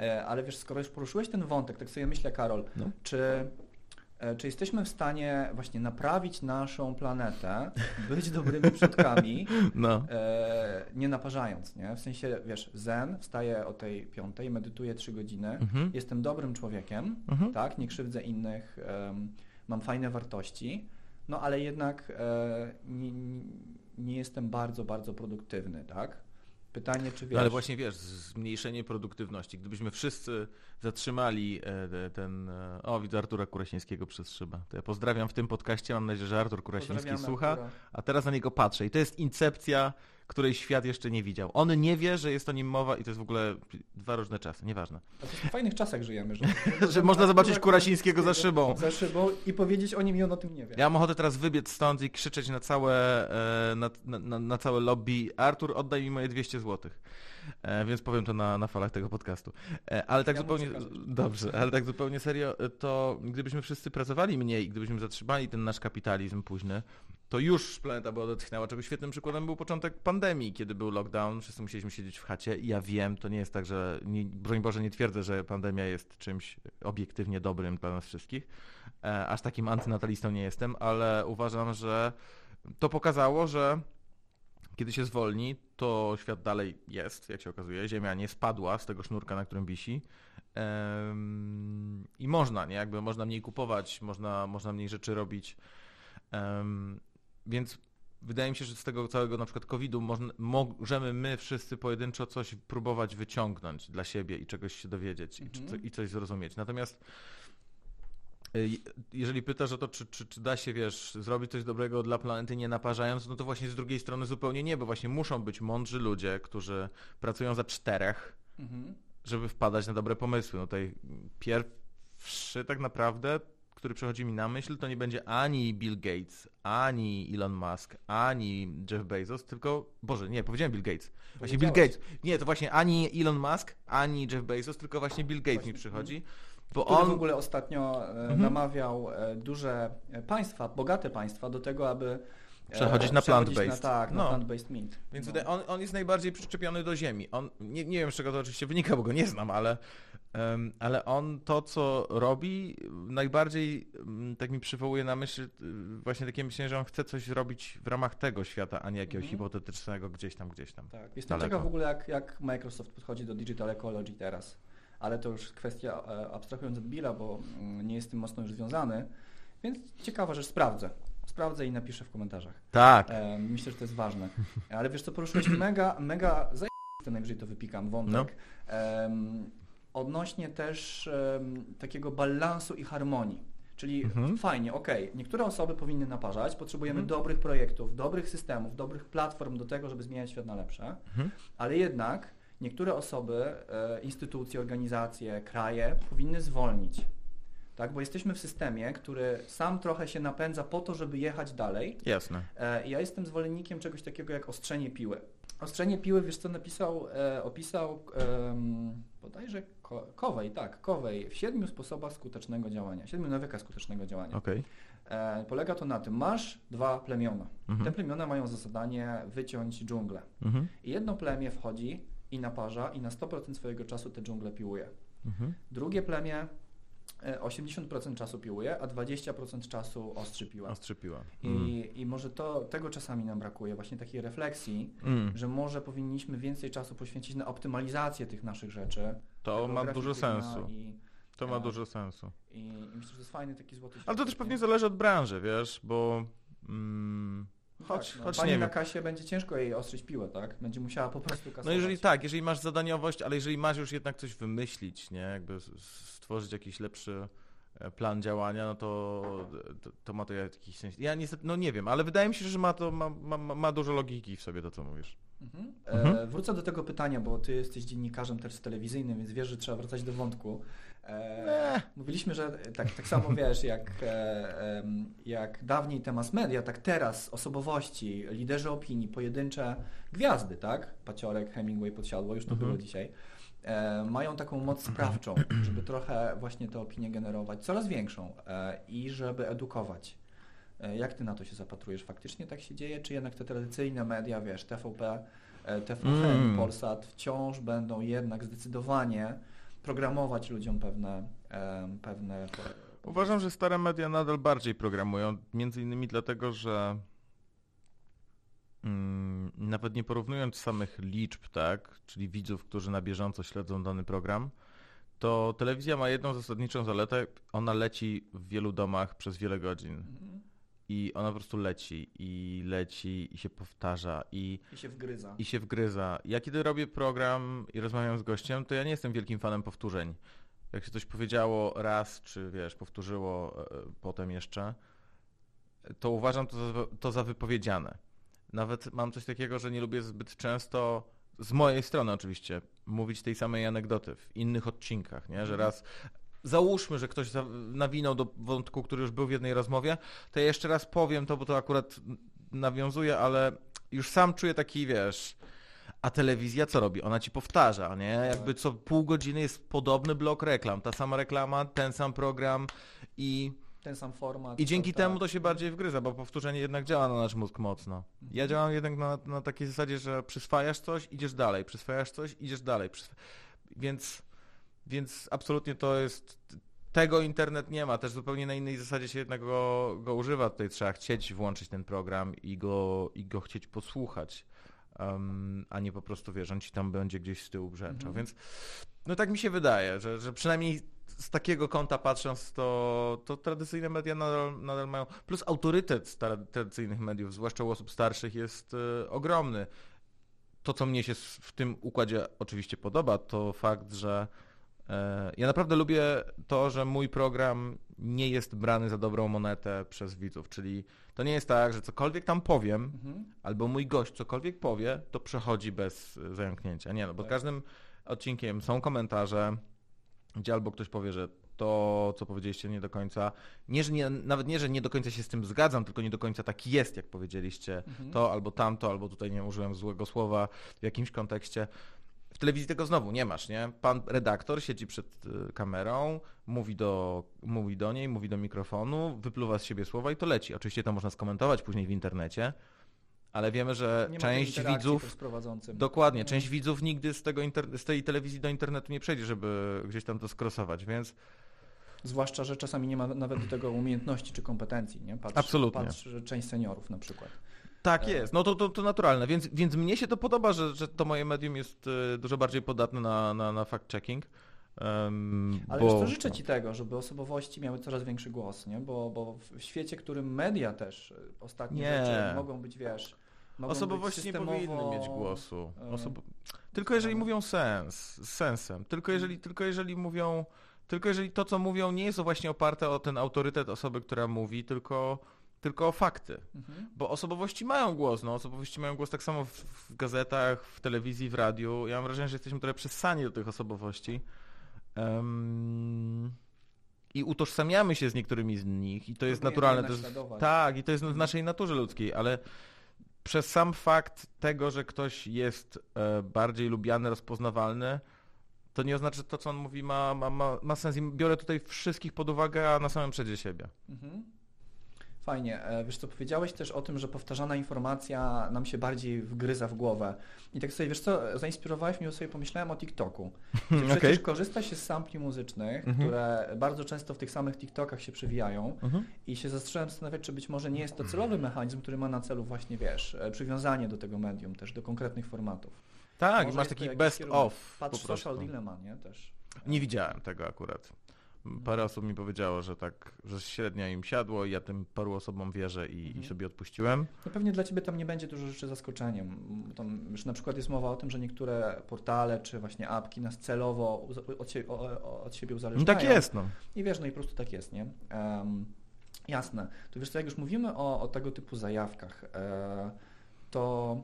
E, Ale wiesz, skoro już poruszyłeś ten wątek, tak sobie myślę, Karol, No. czy, czy jesteśmy w stanie właśnie naprawić naszą planetę, być dobrymi przodkami, No. e, nie naparzając, nie? W sensie, wiesz, zen, wstaję o tej piątej, medytuję trzy godziny, Mhm. jestem dobrym człowiekiem, Mhm. tak, nie krzywdzę innych, mam fajne wartości, no ale jednak e, nie, nie jestem bardzo, bardzo produktywny, tak? Pytanie, czy wiesz... No ale właśnie wiesz, zmniejszenie produktywności. Gdybyśmy wszyscy zatrzymali e, ten. e, O, widzę Artura Kurasińskiego przez szybę. To ja pozdrawiam w tym podcaście. Mam nadzieję, że Artur Kurasiński słucha. Artura. A teraz na niego patrzę i to jest incepcja, której świat jeszcze nie widział. On nie wie, że jest o nim mowa i to jest w ogóle dwa różne czasy, nieważne. W fajnych czasach żyjemy, że... Że można zobaczyć Kurasińskiego za szybą. Za szybą i powiedzieć o nim i on o tym nie wie. Ja mam ochotę teraz wybiec stąd i krzyczeć na całe, e, na, na, na, całe lobby Artur, oddaj mi moje 200 zł. E, więc powiem to na, na falach tego podcastu. E, ale tak Ja zupełnie, dobrze, ale tak zupełnie serio, e, to gdybyśmy wszyscy pracowali mniej, gdybyśmy zatrzymali ten nasz kapitalizm późny, to już planeta by odetchnęła, czego świetnym przykładem był początek pandemii, kiedy był lockdown, wszyscy musieliśmy siedzieć w chacie. I ja wiem, to nie jest tak, że, nie, broń Boże, nie twierdzę, że pandemia jest czymś obiektywnie dobrym dla nas wszystkich, aż takim antynatalistą nie jestem, ale uważam, że to pokazało, że kiedy się zwolni, to świat dalej jest, jak się okazuje, Ziemia nie spadła z tego sznurka, na którym wisi i można, nie, jakby można mniej kupować, można, można mniej rzeczy robić, więc wydaje mi się, że z tego całego na przykład COVID-u możemy my wszyscy pojedynczo coś próbować wyciągnąć dla siebie i czegoś się dowiedzieć Mhm. i coś zrozumieć. Natomiast jeżeli pytasz o to, czy, czy, czy da się, wiesz, zrobić coś dobrego dla planety nie naparzając, no to właśnie z drugiej strony zupełnie nie, bo właśnie muszą być mądrzy ludzie, którzy pracują za czterech, Mhm. żeby wpadać na dobre pomysły. No tutaj pierwszy tak naprawdę, który przychodzi mi na myśl, to nie będzie ani Bill Gates, ani Elon Musk, ani Jeff Bezos, tylko, Boże, nie, powiedziałem Bill Gates. Właśnie Bill. Gates. Nie, to właśnie ani Elon Musk, ani Jeff Bezos, tylko właśnie Bill Gates Właśnie, mi przychodzi. Bo Który on... w ogóle ostatnio e, Mhm. namawiał e, duże państwa, bogate państwa do tego, aby e, Przechodzić na plant-based. Tak, No. plant-based meat. Więc no. on, on jest najbardziej przyczepiony do ziemi. On, nie, nie wiem, z czego to oczywiście wynika, bo go nie znam, ale, em, ale on to, co robi, najbardziej mm, tak mi przywołuje na myśl y, właśnie takie myślenie, że on chce coś robić w ramach tego świata, a nie jakiegoś Mhm. hipotetycznego gdzieś tam, gdzieś tam. Tak. Jestem ciekaw w ogóle, jak, jak Microsoft podchodzi do digital ecology teraz. Ale to już kwestia, e, abstrahując od Billa, bo mm, nie jest tym mocno już związany. Więc ciekawa rzecz, sprawdzę. Sprawdzę i napiszę w komentarzach. Tak. E, myślę, że to jest ważne. Ale wiesz co, poruszyłeś mega, mega zajebiste, najwyżej to wypikam, wątek. Em, odnośnie też takiego balansu i harmonii. Czyli Mhm. fajnie, okej, niektóre osoby powinny naparzać, potrzebujemy Mhm. dobrych projektów, dobrych systemów, dobrych platform do tego, żeby zmieniać świat na lepsze, Mhm. ale jednak niektóre osoby, e, instytucje, organizacje, kraje powinny zwolnić. Tak, bo jesteśmy w systemie, który sam trochę się napędza po to, żeby jechać dalej, Jasne. E, Ja jestem zwolennikiem czegoś takiego jak ostrzenie piły. Ostrzenie piły, wiesz co napisał, e, opisał, um, bodajże Ko- Kowej, tak, Kowej, w siedmiu sposobach skutecznego działania, siedmiu nawykach skutecznego działania. Okej. E, polega to na tym, masz dwa plemiona. Te Mhm. plemiona mają za zadanie wyciąć dżunglę. Mhm. I jedno plemię wchodzi i naparza i na 100% swojego czasu tę dżunglę piłuje. Mhm. Drugie plemię e, 80% czasu piłuje, a 20% czasu ostrzy piłę. Ostrzypiła. Mm. I, I może to, tego czasami nam brakuje, właśnie takiej refleksji, Mm. że może powinniśmy więcej czasu poświęcić na optymalizację tych naszych rzeczy. To ma dużo sensu. I, To ma tak. dużo sensu. i, I myślę, że to jest fajny taki złoty Ale to też nie? pewnie zależy od branży, wiesz, bo... Mm, choć, tak, no, choć Pani nie na wiem. kasie będzie ciężko jej ostrzyć piłę, tak? Będzie musiała po prostu kasować. No jeżeli tak, jeżeli masz zadaniowość, ale jeżeli masz już jednak coś wymyślić, nie, jakby stworzyć jakiś lepszy e, plan działania, no to, to, to ma to jakiś sens. Ja niestety, no nie wiem, ale wydaje mi się, że ma to, ma, ma, ma dużo logiki w sobie to, co mówisz. Mhm. Mhm. E, wrócę do tego pytania, bo ty jesteś dziennikarzem też telewizyjnym, więc wiesz, że trzeba wracać do wątku. E, mówiliśmy, że tak, tak samo wiesz, jak, e, jak dawniej te mass media, tak teraz osobowości, liderzy opinii, pojedyncze gwiazdy, tak? Paciorek, Hemingway, Podsiadło, już to Mhm. było dzisiaj. E, mają taką moc sprawczą, żeby trochę właśnie te opinie generować, coraz większą e, i żeby edukować. Jak ty na to się zapatrujesz? Faktycznie tak się dzieje? Czy jednak te tradycyjne media, wiesz, TVP, TVN, Mm. Polsat wciąż będą jednak zdecydowanie programować ludziom pewne, pewne Uważam, że stare media nadal bardziej programują, między innymi dlatego, że mm, nawet nie porównując samych liczb, tak, czyli widzów, którzy na bieżąco śledzą dany program, to telewizja ma jedną zasadniczą zaletę, ona leci w wielu domach przez wiele godzin Mhm. I ona po prostu leci i leci i się powtarza i I się wgryza. i się wgryza. Ja kiedy robię program i rozmawiam z gościem, to ja nie jestem wielkim fanem powtórzeń. Jak się coś powiedziało raz, czy wiesz, powtórzyło e, potem jeszcze, to uważam to za, to za wypowiedziane. Nawet mam coś takiego, że nie lubię zbyt często, z mojej strony oczywiście, mówić tej samej anegdoty w innych odcinkach, nie? Że Mhm. raz załóżmy, że ktoś nawinął do wątku, który już był w jednej rozmowie, to ja jeszcze raz powiem to, bo to akurat nawiązuje, ale już sam czuję taki, wiesz, a telewizja co robi? Ona ci powtarza, nie? Jakby co pół godziny jest podobny blok reklam, ta sama reklama, ten sam program i, Ten sam format. i dzięki to, temu tak. to się bardziej wgryza, bo powtórzenie jednak działa na nasz mózg mocno. Ja działam jednak na, na takiej zasadzie, że przyswajasz coś, idziesz dalej, przyswajasz coś, idziesz dalej. Więc, więc absolutnie to jest... Tego internet nie ma, też zupełnie na innej zasadzie się jednak go, go używa. Tutaj trzeba chcieć włączyć ten program i go, i go chcieć posłuchać, um, a nie po prostu, wiesz, on ci tam będzie gdzieś z tyłu brzęczał. Mhm. Więc no tak mi się wydaje, że, że przynajmniej z takiego kąta patrząc, to, to tradycyjne media nadal, nadal mają. Plus autorytet tradycyjnych mediów, zwłaszcza u osób starszych, jest e, ogromny. To, co mnie się w tym układzie oczywiście podoba, to fakt, że ja naprawdę lubię to, że mój program nie jest brany za dobrą monetę przez widzów. Czyli to nie jest tak, że cokolwiek tam powiem, Mhm. albo mój gość cokolwiek powie, to przechodzi bez e, zająknięcia. Nie, no bo Tak. każdym odcinkiem są komentarze, gdzie albo ktoś powie, że to, co powiedzieliście, nie do końca, nie, że nie, nawet nie, że nie do końca się z tym zgadzam, tylko nie do końca tak jest, jak powiedzieliście, Mhm. to albo tamto, albo tutaj nie użyłem złego słowa w jakimś kontekście. Telewizji tego znowu nie masz, nie? Pan redaktor siedzi przed y, kamerą, mówi do, mówi do niej, mówi do mikrofonu, wypluwa z siebie słowa i to leci. Oczywiście to można skomentować później w internecie, ale wiemy, że Nie część widzów. Dokładnie, część widzów nigdy z, tego z tej telewizji do internetu nie przejdzie, żeby gdzieś tam to skrosować, więc Zwłaszcza, że czasami nie ma nawet do tego umiejętności czy kompetencji, nie? Patrz, Absolutnie. Patrz, że część seniorów na przykład. Tak E. jest, no to, to, to naturalne, więc, więc mnie się to podoba, że, że to moje medium jest e, dużo bardziej podatne na, na, na fact-checking. em, Ale bo... wiesz co, życzę Ci tego, żeby osobowości miały coraz większy głos, nie? Bo, bo w świecie, w którym media też y, ostatnie Nie. rzeczy mogą być, wiesz, mogą Osobowości być nie powinny mieć głosu. e. Tylko jeżeli mówią sens, z sensem. Tylko jeżeli, tylko jeżeli mówią, tylko jeżeli to, co mówią, nie jest właśnie oparte o ten autorytet osoby, która mówi, tylko, tylko o fakty. Mhm. Bo osobowości mają głos, no osobowości mają głos tak samo w, w gazetach, w telewizji, w radiu. Ja mam wrażenie, że jesteśmy trochę przessani do tych osobowości. Em, I utożsamiamy się z niektórymi z nich i to jest Próbujemy naturalne. To jest, tak, i to jest w naszej naturze ludzkiej, ale przez sam fakt tego, że ktoś jest e, bardziej lubiany, rozpoznawalny, to nie oznacza, że to, co on mówi, ma, ma, ma, ma sens. I biorę tutaj wszystkich pod uwagę, a na samym przedzie siebie. Mhm. Fajnie. E, wiesz co, powiedziałeś też o tym, że powtarzana informacja nam się bardziej wgryza w głowę. I tak sobie, wiesz co, zainspirowałeś mnie, sobie pomyślałem o TikToku. Przecież okay. korzysta się z sampli muzycznych, mhm. które bardzo często w tych samych TikTokach się przewijają mhm. i się zacząłem zastanawiać, czy być może nie jest to celowy mechanizm, który ma na celu właśnie, wiesz, e, przywiązanie do tego medium, też do konkretnych formatów. Tak, może masz taki best of. Patrz Social Dilemma, nie? Też. Nie widziałem tego akurat. Parę osób mi powiedziało, że tak, że średnia im siadło i ja tym paru osobom wierzę i, mhm. i sobie odpuściłem. No pewnie dla Ciebie tam nie będzie dużo rzeczy zaskoczeniem. Tam już na przykład jest mowa o tym, że niektóre portale czy właśnie apki nas celowo od, siebie, od siebie uzależniają. No tak jest, no. I wiesz, no i po prostu tak jest, nie? Um, jasne. To wiesz co, jak już mówimy o, o tego typu zajawkach, e, to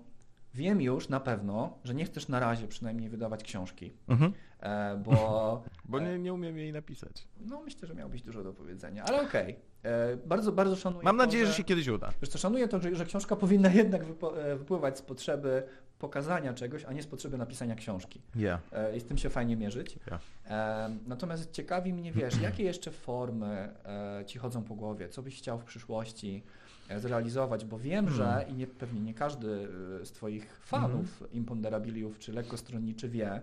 wiem już na pewno, że nie chcesz na razie przynajmniej wydawać książki. Mhm. E, bo... bo nie, nie umiem jej napisać. No myślę, że miałbyś dużo do powiedzenia, ale okej. Okay. E, bardzo, bardzo szanuję Mam nadzieję, to, że... że się kiedyś uda. Wiesz co, szanuję to, że, że książka powinna jednak e, wypływać z potrzeby pokazania czegoś, a nie z potrzeby napisania książki. Yeah. I z tym się fajnie mierzyć. Yeah. Natomiast ciekawi mnie, wiesz, jakie jeszcze formy Ci chodzą po głowie? Co byś chciał w przyszłości zrealizować? Bo wiem, hmm. że i nie, pewnie nie każdy z Twoich fanów hmm. imponderabiliów czy lekkostronniczy wie,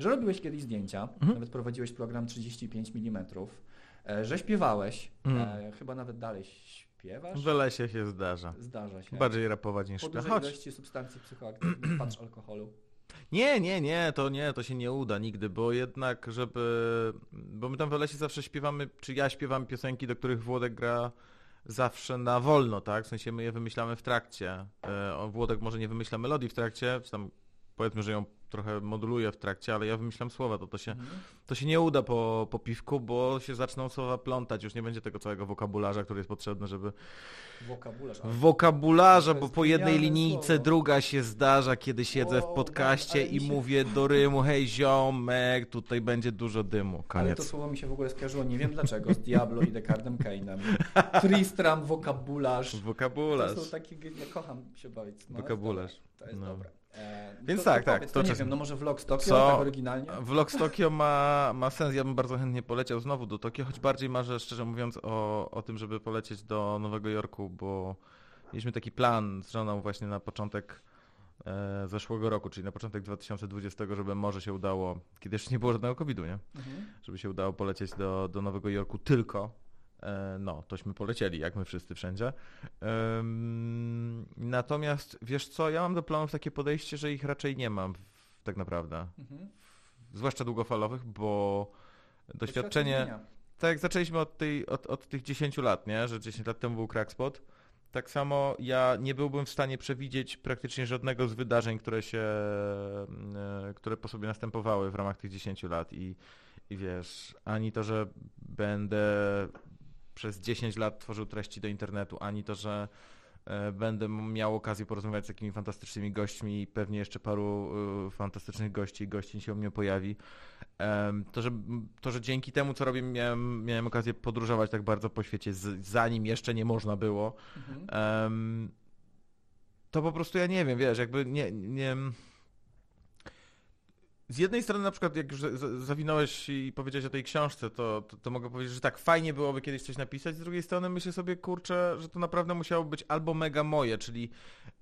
że robiłeś kiedyś zdjęcia, mhm. nawet prowadziłeś program 35 mm, e, że śpiewałeś, mhm. e, chyba nawet dalej śpiewasz. W lesie się zdarza. Zdarza się. Bardziej rapować niż śpiewać. Po ilości substancji psychoaktywnych, patrz alkoholu. Nie, nie, nie, to nie, to się nie uda nigdy, bo jednak, żeby, bo my tam w lesie zawsze śpiewamy, czy ja śpiewam piosenki, do których Włodek gra zawsze na wolno, tak? W sensie my je wymyślamy w trakcie. E, Włodek może nie wymyśla melodii w trakcie, czy tam powiedzmy, że ją trochę moduluję w trakcie, ale ja wymyślam słowa, to, to, się, mhm. to się nie uda po, po piwku, bo się zaczną słowa plątać, już nie będzie tego całego wokabularza, który jest potrzebny, żeby... Wokabularz. Wokabularza, bo po jednej linijce słowo. druga się zdarza, kiedy siedzę o, w podcaście i się... mówię do rymu, hej ziomek, tutaj będzie dużo dymu, koniec. Ale to słowo mi się w ogóle skojarzyło, nie wiem dlaczego, z Diablo i Descardem Kane'em. Tristram, wokabularz. Wokabularz. To są takie, ja kocham się bawić. No, wokabularz. To jest no. dobre. E, Więc to, tak, to tak. To, to nie wiem, no może vlog z Tokio, Co? tak oryginalnie? Vlog z Tokio ma, ma sens, ja bym bardzo chętnie poleciał znowu do Tokio, choć bardziej marzę, szczerze mówiąc, o, o tym, żeby polecieć do Nowego Jorku, bo mieliśmy taki plan z żoną właśnie na początek e, zeszłego roku, czyli na początek 2020, żeby może się udało, kiedy jeszcze nie było żadnego COVID-u, nie? Mhm. Żeby się udało polecieć do, do Nowego Jorku tylko no, tośmy polecieli, jak my wszyscy wszędzie. Natomiast wiesz co, ja mam do planów takie podejście, że ich raczej nie mam tak naprawdę. Mhm. Zwłaszcza długofalowych, bo doświadczenie... Tak jak zaczęliśmy od, tej, od, od tych 10 lat, nie? że 10 lat temu był Crackspot, tak samo ja nie byłbym w stanie przewidzieć praktycznie żadnego z wydarzeń, które się, e, które po sobie następowały w ramach tych 10 lat i, i wiesz, ani to, że będę przez 10 lat tworzył treści do internetu, ani to, że e, będę miał okazję porozmawiać z takimi fantastycznymi gośćmi i pewnie jeszcze paru e, fantastycznych gości i gościń się u mnie pojawi. To że, to, że dzięki temu, co robię, miałem, miałem okazję podróżować tak bardzo po świecie, zanim jeszcze nie można było, mhm. to po prostu ja nie wiem, wiesz, jakby nie... nie z jednej strony na przykład jak już zawinąłeś i powiedziałeś o tej książce, to, to, to, mogę powiedzieć, że tak fajnie byłoby kiedyś coś napisać, z drugiej strony myślę sobie, kurczę, że to naprawdę musiało być albo mega moje, czyli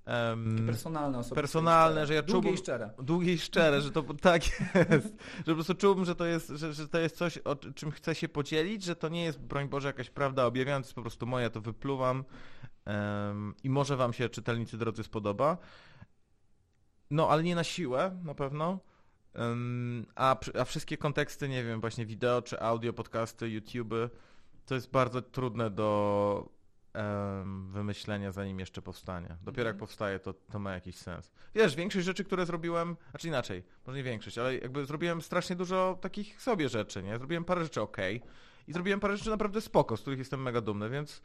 um, personalne osoby. Personalne, że ja czułbym... Długie i szczere. Długie i szczere, że to tak jest. że po prostu czułbym, że to jest, że, że to jest coś, o czym chcę się podzielić, że to nie jest, broń Boże, jakaś prawda objawiająca, jest po prostu moja, to wypluwam um, i może wam się, czytelnicy drodzy, spodoba. No, ale nie na siłę, na pewno. A, a wszystkie konteksty, nie wiem, właśnie wideo czy audio, podcasty, YouTube, to jest bardzo trudne do wymyślenia, zanim jeszcze powstanie. Dopiero jak mhm. powstaje, to, to ma jakiś sens. Wiesz, większość rzeczy, które zrobiłem, znaczy inaczej, może nie większość, ale jakby zrobiłem strasznie dużo takich sobie rzeczy, nie? Zrobiłem parę rzeczy ok i zrobiłem parę rzeczy naprawdę spoko, z których jestem mega dumny, więc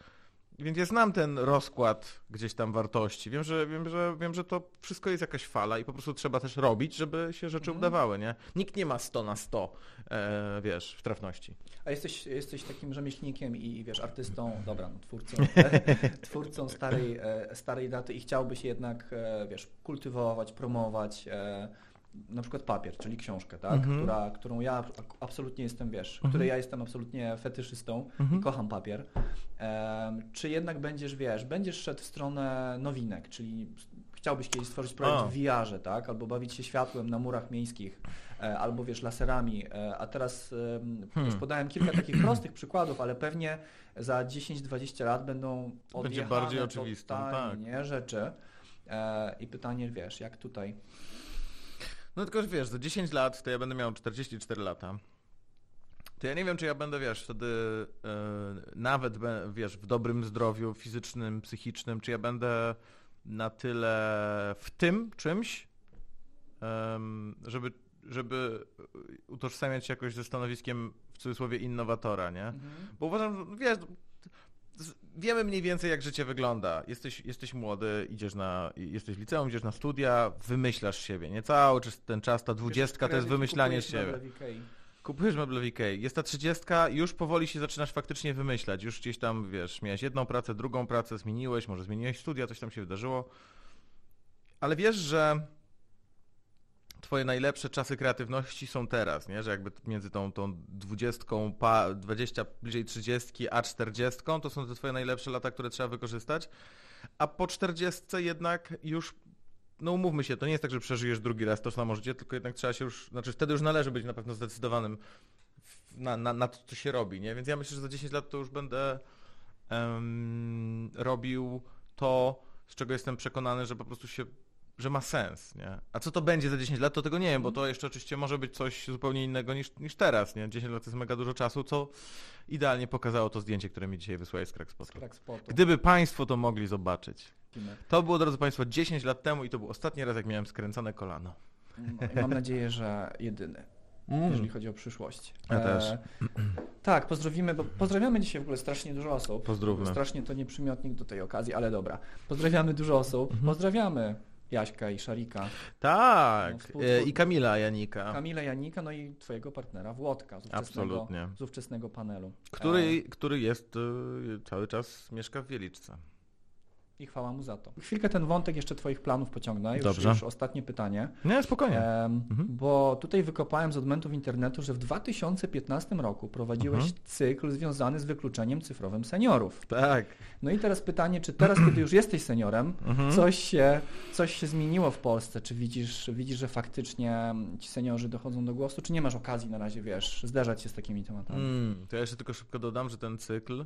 więc ja znam ten rozkład gdzieś tam wartości. Wiem, że, wiem, że, wiem, że to wszystko jest jakaś fala i po prostu trzeba też robić, żeby się rzeczy mhm. udawały, nie? Nikt nie ma 100 na 100, e, wiesz, w trafności. A jesteś, jesteś takim rzemieślnikiem i, wiesz, artystą, dobra, no, twórcą, twórcą starej, e, starej daty i chciałbyś jednak, e, wiesz, kultywować, promować e, na przykład papier, czyli książkę, tak? Mhm. Która, którą ja absolutnie jestem, wiesz, Mhm. której ja jestem absolutnie fetyszystą Mhm. i kocham papier. Czy jednak będziesz, wiesz, będziesz szedł w stronę nowinek, czyli chciałbyś kiedyś stworzyć projekt A. w VR-ze, tak? Albo bawić się światłem na murach miejskich, e, albo wiesz, laserami. E, a teraz już Hmm. podałem kilka takich prostych przykładów, ale pewnie za 10-20 lat będą Będzie odjechane bardziej oczywiste, tak. rzeczy. E, I pytanie, wiesz, jak tutaj No tylko, że wiesz, za 10 lat to ja będę miał 44 lata. To ja nie wiem, czy ja będę, wiesz, wtedy e, nawet, wiesz, w dobrym zdrowiu fizycznym, psychicznym, czy ja będę na tyle w tym czymś, em, żeby, żeby utożsamiać się jakoś ze stanowiskiem w cudzysłowie innowatora, nie? Mhm. Bo uważam, wiesz, wiemy mniej więcej jak życie wygląda. Jesteś, jesteś młody, idziesz na, jesteś w liceum, idziesz na studia, wymyślasz siebie, nie? Cały ten czas, ta dwudziestka to jest wymyślanie siebie. Kupujesz meble w Ikei, jest ta trzydziestka, już powoli się zaczynasz faktycznie wymyślać. Już gdzieś tam, wiesz, miałeś jedną pracę, drugą pracę, zmieniłeś, może zmieniłeś studia, coś tam się wydarzyło. Ale wiesz, że twoje najlepsze czasy kreatywności są teraz, nie? Że jakby między tą, tą dwudziestką, pa, 20 bliżej trzydziestki, a czterdziestką to są te twoje najlepsze lata, które trzeba wykorzystać. A po czterdziestce jednak już no umówmy się, to nie jest tak, że przeżyjesz drugi raz to samo życie, tylko jednak trzeba się już, znaczy wtedy już należy być na pewno zdecydowanym na, na, na to, co się robi, nie? Więc ja myślę, że za 10 lat to już będę em, robił to, z czego jestem przekonany, że po prostu się, że ma sens, nie? A co to będzie za 10 lat, to tego nie wiem, bo to jeszcze oczywiście może być coś zupełnie innego niż, niż teraz, nie? 10 lat to jest mega dużo czasu, co idealnie pokazało to zdjęcie, które mi dzisiaj wysłałeś z Crackspotu. Gdyby Państwo to mogli zobaczyć. To było, drodzy Państwo, 10 lat temu i to był ostatni raz, jak miałem skręcone kolano. No, mam nadzieję, że jedyny, jeżeli chodzi o przyszłość. Ja też. tak, pozdrowimy, bo pozdrawiamy dzisiaj w ogóle strasznie dużo osób. Pozdrówmy. Strasznie to nie przymiotnik do tej okazji, ale dobra. Pozdrawiamy dużo osób. Mhm. Pozdrawiamy Jaśka i Szarika, No, Tak, współtwór- e, i Kamila Janika, Kamilę Janika, no i twojego partnera Włodka z ówczesnego, Absolutnie. z ówczesnego panelu. który, który jest e, cały czas, mieszka w Wieliczce. I chwała mu za to. Chwilkę ten wątek jeszcze twoich planów pociągnę. Już, Dobrze. już ostatnie pytanie. Nie, spokojnie. Mhm. Bo tutaj wykopałem z odmentów internetu, że w 2015 roku prowadziłeś Mhm. cykl związany z wykluczeniem cyfrowym seniorów. Tak. No i teraz pytanie, czy teraz, kiedy już jesteś seniorem, Mhm. coś się, coś się zmieniło w Polsce? Czy widzisz, widzisz, że faktycznie ci seniorzy dochodzą do głosu, czy nie masz okazji na razie, wiesz, zderzać się z takimi tematami? Mm, to ja jeszcze tylko szybko dodam, że ten cykl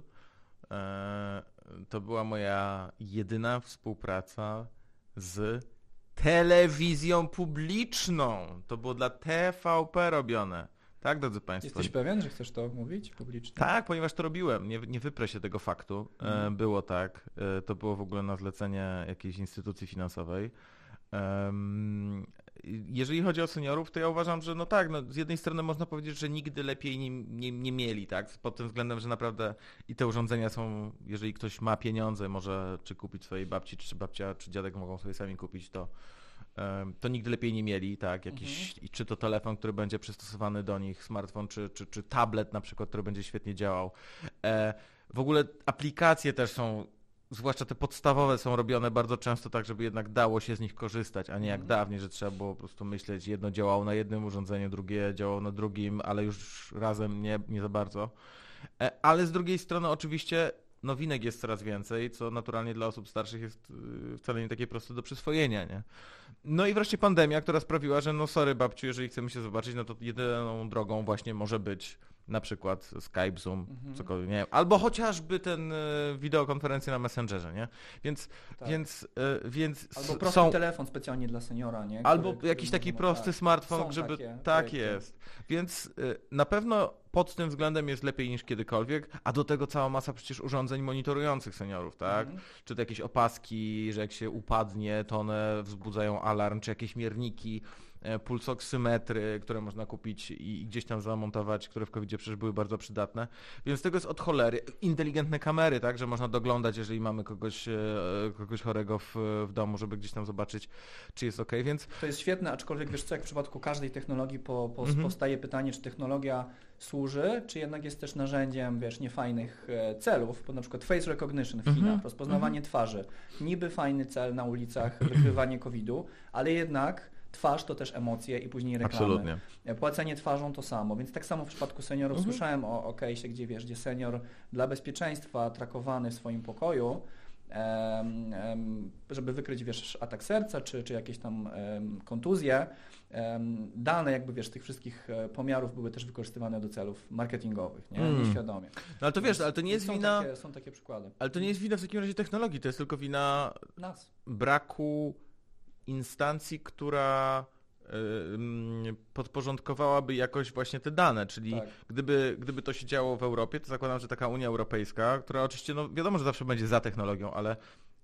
to była moja jedyna współpraca z telewizją publiczną. To było dla TVP robione. Tak, drodzy Państwo? Jesteś pewien, że chcesz to mówić publicznie? Tak, ponieważ to robiłem. Nie, nie wyprę się tego faktu. E, Mhm. Było tak. E, To było w ogóle na zlecenie jakiejś instytucji finansowej. Jeżeli chodzi o seniorów, to ja uważam, że no tak, no z jednej strony można powiedzieć, że nigdy lepiej nie, nie, nie mieli, tak? Pod tym względem, że naprawdę i te urządzenia są, jeżeli ktoś ma pieniądze, może czy kupić swojej babci, czy babcia, czy dziadek mogą sobie sami kupić, to, to nigdy lepiej nie mieli, tak? Jakiś, i czy to telefon, który będzie przystosowany do nich, smartfon, czy, czy, czy tablet na przykład, który będzie świetnie działał. E, w ogóle aplikacje też są, zwłaszcza te podstawowe, są robione bardzo często tak, żeby jednak dało się z nich korzystać, a nie jak Mhm. dawniej, że trzeba było po prostu myśleć, jedno działało na jednym urządzeniu, drugie działało na drugim, ale już razem nie, nie za bardzo. E, Ale z drugiej strony oczywiście nowinek jest coraz więcej, co naturalnie dla osób starszych jest y, wcale nie takie proste do przyswojenia, nie? No i wreszcie pandemia, która sprawiła, że no sorry babciu, jeżeli chcemy się zobaczyć, no to jedyną drogą właśnie może być na przykład Skype, Zoom, Mhm. cokolwiek, nie wiem, albo chociażby ten y, wideokonferencję na Messengerze, nie? Więc, Tak. więc, y, więc Albo prosty są... telefon specjalnie dla seniora, nie? Albo Który- jakiś który taki prosty tak. smartfon, Są żeby. takie tak jest. Więc y, na pewno pod tym względem jest lepiej niż kiedykolwiek, a do tego cała masa przecież urządzeń monitorujących seniorów, tak? Mhm. Czy to jakieś opaski, że jak się upadnie, to one wzbudzają alarm, czy jakieś mierniki, e, pulsoksymetry, które można kupić i i gdzieś tam zamontować, które w covid przecież były bardzo przydatne. Więc tego jest od cholery. Inteligentne kamery, tak, że można doglądać, jeżeli mamy kogoś, e, kogoś chorego w, w domu, żeby gdzieś tam zobaczyć, czy jest ok, więc To jest świetne, aczkolwiek wiesz co, jak w przypadku każdej technologii po, po, Mhm. powstaje pytanie, czy technologia służy, czy jednak jest też narzędziem, wiesz, niefajnych e, celów, bo na przykład face recognition w Mhm. Chinach, rozpoznawanie twarzy, niby fajny cel na ulicach, wykrywanie COVID-u, ale jednak twarz to też emocje i później reklamy. Absolutnie. Płacenie twarzą to samo, więc tak samo w przypadku seniorów Mhm. słyszałem o, o case'ie, gdzie wiesz, gdzie senior dla bezpieczeństwa trakowany w swoim pokoju, em, em, żeby wykryć wiesz, atak serca czy, czy jakieś tam em, kontuzje, em, dane jakby wiesz, tych wszystkich e, pomiarów były też wykorzystywane do celów marketingowych, nie? Mm. nieświadomie. No ale to wiesz, ale to nie jest są wina... Takie, są takie przykłady. Ale to nie jest wina w takim razie technologii, to jest tylko wina Nas. braku instancji, która podporządkowałaby jakoś właśnie te dane, czyli Tak. gdyby, gdyby to się działo w Europie, to zakładam, że taka Unia Europejska, która oczywiście, no wiadomo, że zawsze będzie za technologią, ale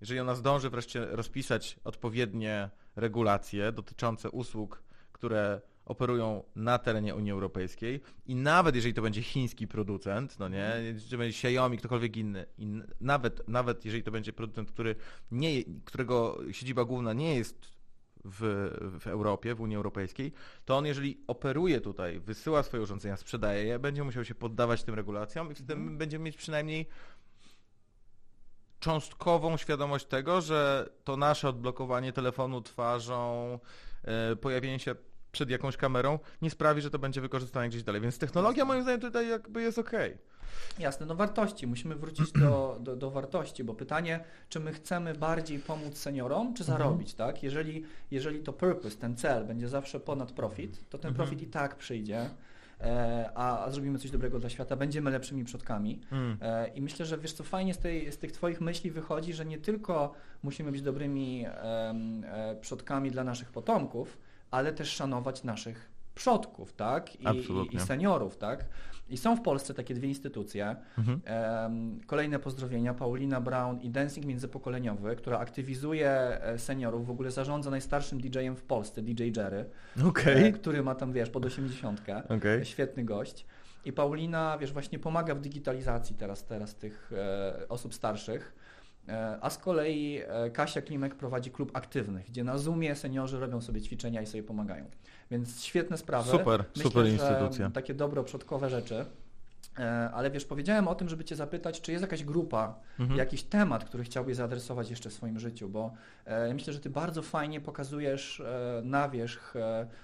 jeżeli ona zdąży wreszcie rozpisać odpowiednie regulacje dotyczące usług, które operują na terenie Unii Europejskiej i nawet jeżeli to będzie chiński producent, no nie, czy będzie Xiaomi, ktokolwiek inny, i n- nawet, nawet jeżeli to będzie producent, który nie, którego siedziba główna nie jest w, w Europie, w Unii Europejskiej, to on jeżeli operuje tutaj, wysyła swoje urządzenia, sprzedaje je, będzie musiał się poddawać tym regulacjom i wtedy Mhm. będziemy mieć przynajmniej cząstkową świadomość tego, że to nasze odblokowanie telefonu twarzą, e, pojawienie się przed jakąś kamerą nie sprawi, że to będzie wykorzystane gdzieś dalej. Więc technologia moim zdaniem tutaj jakby jest okej. Jasne, no wartości. Musimy wrócić do, do, do wartości, bo pytanie, czy my chcemy bardziej pomóc seniorom, czy zarobić, tak? Jeżeli, jeżeli to purpose, ten cel będzie zawsze ponad profit, to ten Mhm. profit i tak przyjdzie, e, a, a zrobimy coś dobrego dla świata, będziemy lepszymi przodkami. Mm. E, I myślę, że wiesz co, fajnie z, tej, z tych Twoich myśli wychodzi, że nie tylko musimy być dobrymi e, przodkami dla naszych potomków, ale też szanować naszych przodków, tak? I, i, seniorów, tak? I są w Polsce takie dwie instytucje. Mhm. Kolejne pozdrowienia, Paulina Brown i Dancing Międzypokoleniowy, która aktywizuje e, seniorów, w ogóle zarządza najstarszym DJ-em w Polsce, DJ Jerry, e, który ma tam, wiesz, pod 80. Okej. Świetny gość. I Paulina, wiesz, właśnie pomaga w digitalizacji teraz, teraz tych e, osób starszych. E, a z kolei e, Kasia Klimek prowadzi klub aktywnych, gdzie na Zoomie seniorzy robią sobie ćwiczenia i sobie pomagają. Więc świetne sprawy. Super, Myślę, super instytucja. Takie dobroprzodkowe rzeczy. E, Ale wiesz, powiedziałem o tym, żeby Cię zapytać, czy jest jakaś grupa, Mhm. jakiś temat, który chciałbyś zaadresować jeszcze w swoim życiu, bo ja myślę, że Ty bardzo fajnie pokazujesz na wierzch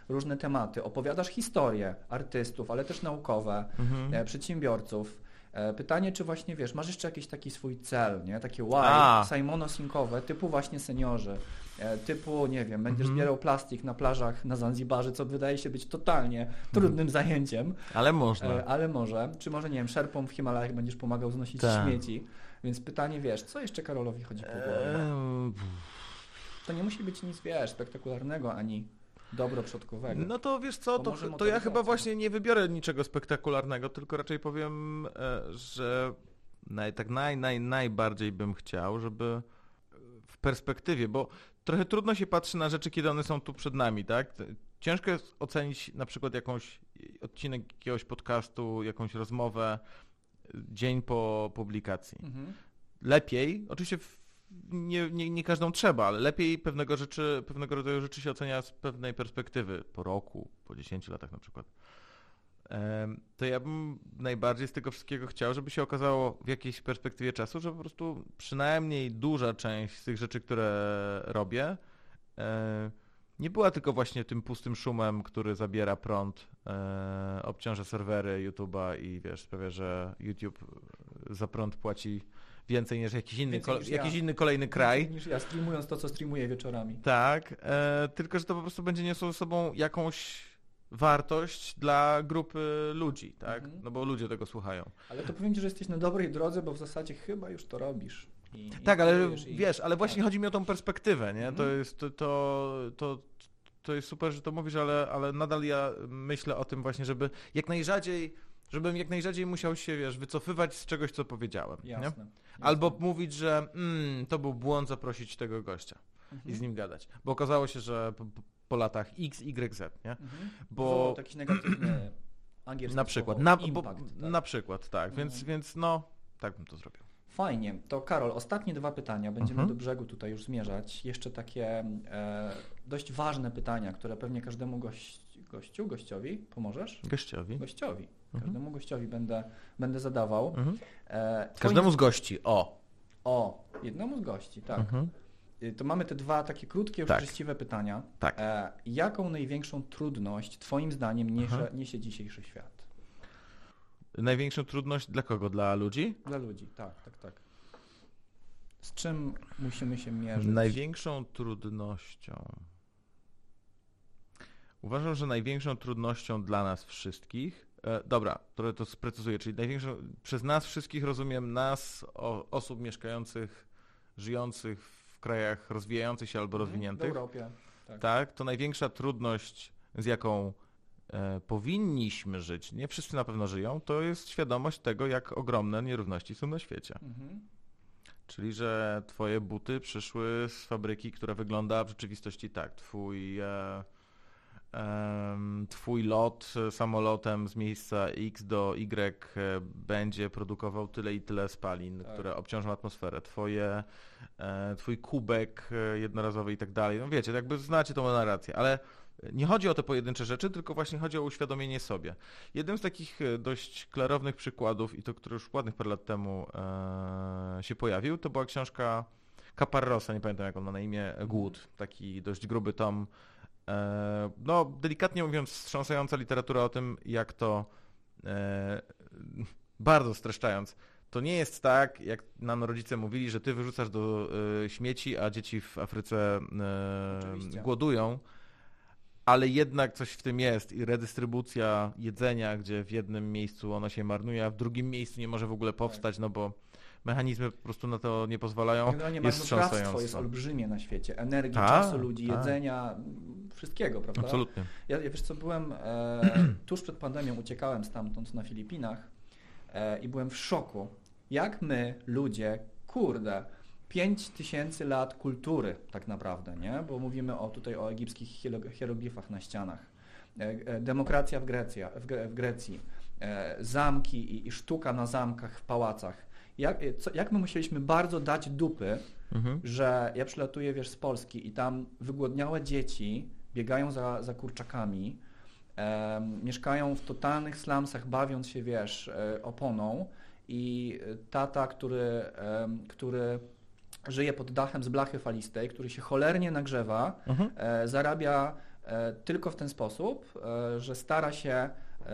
różne tematy. Opowiadasz historie artystów, ale też naukowe, Mhm. przedsiębiorców. E, Pytanie, czy właśnie wiesz, masz jeszcze jakiś taki swój cel, nie? Takie A. why, Simono-Sinkowe, typu właśnie seniorzy, e, typu, nie wiem, będziesz Mhm. zbierał plastik na plażach na Zanzibarze, co wydaje się być totalnie trudnym zajęciem, Ale można. e, ale może, czy może, nie wiem, szerpom w Himalajach będziesz pomagał znosić Tak. śmieci, więc pytanie, wiesz, co jeszcze Karolowi chodzi po głowie? Eee, To nie musi być nic, wiesz, spektakularnego, ani dobroprzodkowego. No to wiesz co, to, to ja chyba właśnie nie wybiorę niczego spektakularnego, tylko raczej powiem, e, że naj, tak naj, naj, najbardziej bym chciał, żeby w perspektywie, bo trochę trudno się patrzy na rzeczy, kiedy one są tu przed nami, tak? Ciężko jest ocenić na przykład jakąś odcinek jakiegoś podcastu, jakąś rozmowę dzień po publikacji. Mhm. lepiej, oczywiście w, nie, nie, nie każdą trzeba, ale lepiej pewnego, rzeczy, pewnego rodzaju rzeczy się ocenia z pewnej perspektywy, po roku, po 10 latach na przykład. To ja bym najbardziej z tego wszystkiego chciał, żeby się okazało w jakiejś perspektywie czasu, że po prostu przynajmniej duża część z tych rzeczy, które robię, e, nie była tylko właśnie tym pustym szumem, który zabiera prąd, e, obciąża serwery YouTube'a i wiesz, sprawia, że YouTube za prąd płaci więcej niż jakiś inny, kol- niż ja. jakiś inny kolejny kraj. Niż ja streamując to, co streamuję wieczorami. Tak, e, tylko że to po prostu będzie niosło ze sobą jakąś wartość dla grupy ludzi, tak? Mhm. No bo ludzie tego słuchają. Ale to powiem Ci, że jesteś na dobrej drodze, bo w zasadzie chyba już to robisz. I, i Tak, ale kierujesz i- wiesz, ale właśnie tak. chodzi mi o tą perspektywę, nie? To Mhm. jest to, to, to, to jest super, że to mówisz, ale, ale nadal ja myślę o tym właśnie, żeby jak najrzadziej, żebym jak najrzadziej musiał się, wiesz, wycofywać z czegoś, co powiedziałem? Jasne. jasne. Albo mówić, że mm, to był błąd zaprosić tego gościa Mhm. i z nim gadać. Bo okazało się, że po, po latach X, Y, Z, nie? Mhm. Bo taki negatywny angielski na przykład, słowo, na, bo, impact, tak. na przykład, tak, więc, Mhm. więc no, tak bym to zrobił. Fajnie. To Karol, ostatnie dwa pytania. Będziemy Mhm. do brzegu tutaj już zmierzać. Jeszcze takie e, dość ważne pytania, które pewnie każdemu gość, gościu, gościowi, pomożesz? Gościowi. Gościowi. Mhm. Każdemu gościowi będę, będę zadawał. Mhm. E, twoim- Każdemu z gości, o. O, jednemu z gości, tak. Mhm. y, to mamy te dwa takie krótkie, już Tak. treściwe pytania. Tak. E, jaką największą trudność Twoim zdaniem niesie, niesie dzisiejszy świat? Największą trudność dla kogo? Dla ludzi? Dla ludzi, tak, tak, tak. Z czym musimy się mierzyć? Największą trudnością. Uważam, że największą trudnością dla nas wszystkich. E, dobra, trochę to sprecyzuję, czyli największą. Przez nas wszystkich rozumiem nas, o, osób mieszkających, żyjących w krajach rozwijających się albo Mhm, W rozwiniętych. Europie. Tak. Tak, to największa trudność, z jaką e, powinniśmy żyć, nie wszyscy na pewno żyją, to jest świadomość tego, jak ogromne nierówności są na świecie. Mhm. Czyli, że twoje buty przyszły z fabryki, która wygląda w rzeczywistości tak. Twój, e, twój lot e, samolotem z miejsca X do Y e, będzie produkował tyle i tyle spalin, Tak. które obciążą atmosferę. Twoje, e, twój kubek jednorazowy i tak dalej. No wiecie, jakby znacie tą narrację, ale nie chodzi o te pojedyncze rzeczy, tylko właśnie chodzi o uświadomienie sobie. Jednym z takich dość klarownych przykładów, i to, który już ładnych parę lat temu się pojawił, to była książka Caparrosa, nie pamiętam jak on ma na imię, Głód, taki dość gruby tom. E, no, delikatnie mówiąc, wstrząsająca literatura o tym, jak to, e, bardzo streszczając, to nie jest tak, jak nam rodzice mówili, że ty wyrzucasz do e, śmieci, a dzieci w Afryce Oczywiście. głodują, ale jednak coś w tym jest i redystrybucja jedzenia, gdzie w jednym miejscu ono się marnuje, a w drugim miejscu nie może w ogóle powstać, no bo mechanizmy po prostu na to nie pozwalają, Generalnie jest wstrząsające. jest olbrzymie na świecie. Energii, Tak, czasu ludzi, tak. jedzenia, wszystkiego, prawda? Absolutnie. Ja, ja wiesz co, byłem e, tuż przed pandemią, uciekałem stamtąd na Filipinach e, i byłem w szoku, jak my, ludzie, kurde, 5 tysięcy lat kultury tak naprawdę, nie? Bo mówimy o, tutaj o egipskich hieroglifach na ścianach. E, e, demokracja w, Grecja, w, Gre- w Grecji, e, zamki i, i sztuka na zamkach, w pałacach. Jak, e, co, jak my musieliśmy bardzo dać dupy, Mhm. że ja przylatuję, wiesz, z Polski i tam wygłodniałe dzieci biegają za, za kurczakami, em, mieszkają w totalnych slumsach, bawiąc się, wiesz, e, oponą i e, tata, który, który żyje pod dachem z blachy falistej, który się cholernie nagrzewa, Mhm. e, zarabia e, tylko w ten sposób, e, że stara się e,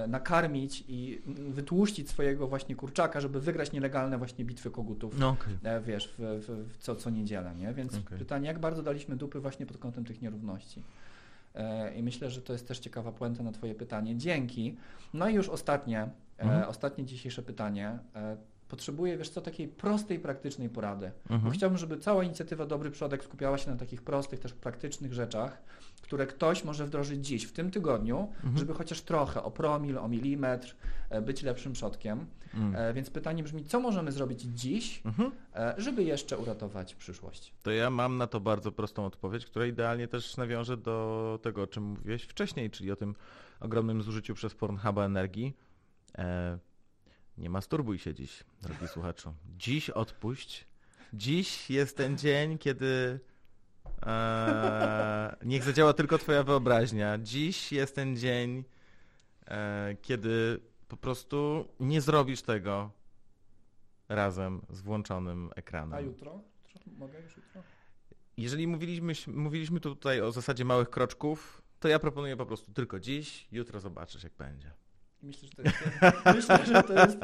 nakarmić i wytłuścić swojego właśnie kurczaka, żeby wygrać nielegalne właśnie bitwy kogutów No okej. e, wiesz, w, w, w co, co niedzielę, nie? Więc Okej. pytanie, jak bardzo daliśmy dupy właśnie pod kątem tych nierówności? E, I myślę, że to jest też ciekawa puenta na Twoje pytanie. Dzięki. No i już ostatnie, e, Mhm. ostatnie dzisiejsze pytanie. E, potrzebuję, wiesz co, takiej prostej, praktycznej porady. Bo Mhm. chciałbym, żeby cała inicjatywa Dobry Przodek skupiała się na takich prostych, też praktycznych rzeczach, które ktoś może wdrożyć dziś, w tym tygodniu, Mhm. żeby chociaż trochę, o promil, o milimetr, e, być lepszym przodkiem. E, Więc pytanie brzmi, co możemy zrobić dziś, Mhm. e, żeby jeszcze uratować przyszłość? To ja mam na to bardzo prostą odpowiedź, która idealnie też nawiąże do tego, o czym mówiłeś wcześniej, czyli o tym ogromnym zużyciu przez Pornhuba energii. E, nie masturbuj się dziś, drogi słuchaczu. Dziś odpuść. Dziś jest ten dzień, kiedy e, niech zadziała tylko twoja wyobraźnia. Dziś jest ten dzień, e, kiedy po prostu nie zrobisz tego razem z włączonym ekranem. A jutro? Mogę już jutro? Jeżeli mówiliśmy, mówiliśmy tutaj o zasadzie małych kroczków, to ja proponuję po prostu tylko dziś, jutro zobaczysz jak będzie. Myślę, że to jest, myślę, że to jest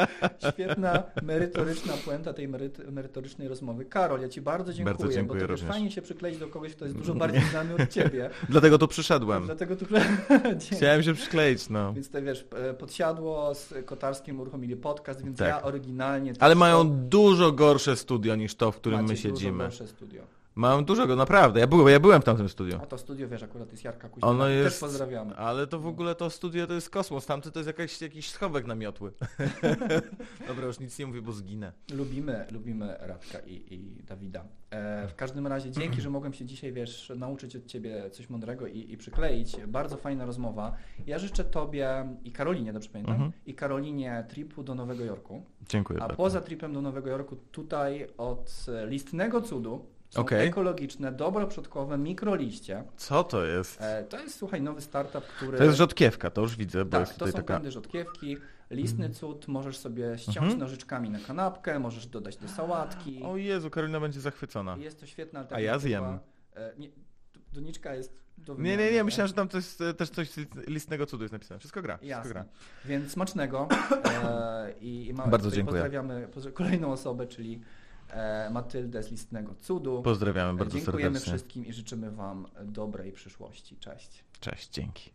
świetna, merytoryczna puenta tej meryt, merytorycznej rozmowy. Karol, ja Ci bardzo dziękuję, Bardzo dziękuję bo to też fajnie się przykleić do kogoś, kto jest dużo bardziej znany od Ciebie. Dlatego tu przyszedłem. Dlatego tu. Chciałem się przykleić, no. Więc to wiesz, e, podsiadło z Kotarskim uruchomili podcast, więc Tak. ja oryginalnie... Ale mają to- dużo gorsze studio niż to, w którym macie my siedzimy. Dużo gorsze studio. Mają dużo, go- naprawdę. Ja byłem, ja byłem w tamtym studiu. A to studio, wiesz, akurat jest Jarka Kuźmina. Ono Też jest, pozdrawiamy. ale to w ogóle to studio to jest kosmos. Tamty to jest jakaś, jakiś schowek na miotły. Dobra, już nic nie mówię, bo zginę. Lubimy, lubimy Radka i, i Dawida. E, w każdym razie dzięki, że mogłem się dzisiaj, wiesz, nauczyć od Ciebie coś mądrego i, i przykleić. Bardzo fajna rozmowa. Ja życzę Tobie i Karolinie, dobrze pamiętam, Mhm. i Karolinie tripu do Nowego Jorku. Dziękuję A bardzo. poza tripem do Nowego Jorku tutaj od listnego cudu są Okej. ekologiczne, dobroprzodkowe mikroliście. Co to jest? E, to jest, słuchaj, nowy startup, który... To jest rzodkiewka, to już widzę, bo Tak, jest to tutaj są taka... pędy rzodkiewki. Listny cud możesz sobie ściąć Mhm. nożyczkami na kanapkę, możesz dodać do sałatki. O Jezu, Karolina będzie zachwycona. Jest to świetna A alternatywa. ja zjem. E, nie, doniczka jest do Nie, nie, wymiany, nie, myślałem, że tam to e, też coś listnego cudu jest napisane. Wszystko gra, wszystko gra. Więc smacznego e, i, i mamy, Bardzo dziękuję. pozdrawiamy pozdra- kolejną osobę, czyli Matyldę z Listnego Cudu. Pozdrawiamy bardzo Dziękujemy serdecznie. wszystkim i życzymy Wam dobrej przyszłości. Cześć. Cześć, dzięki.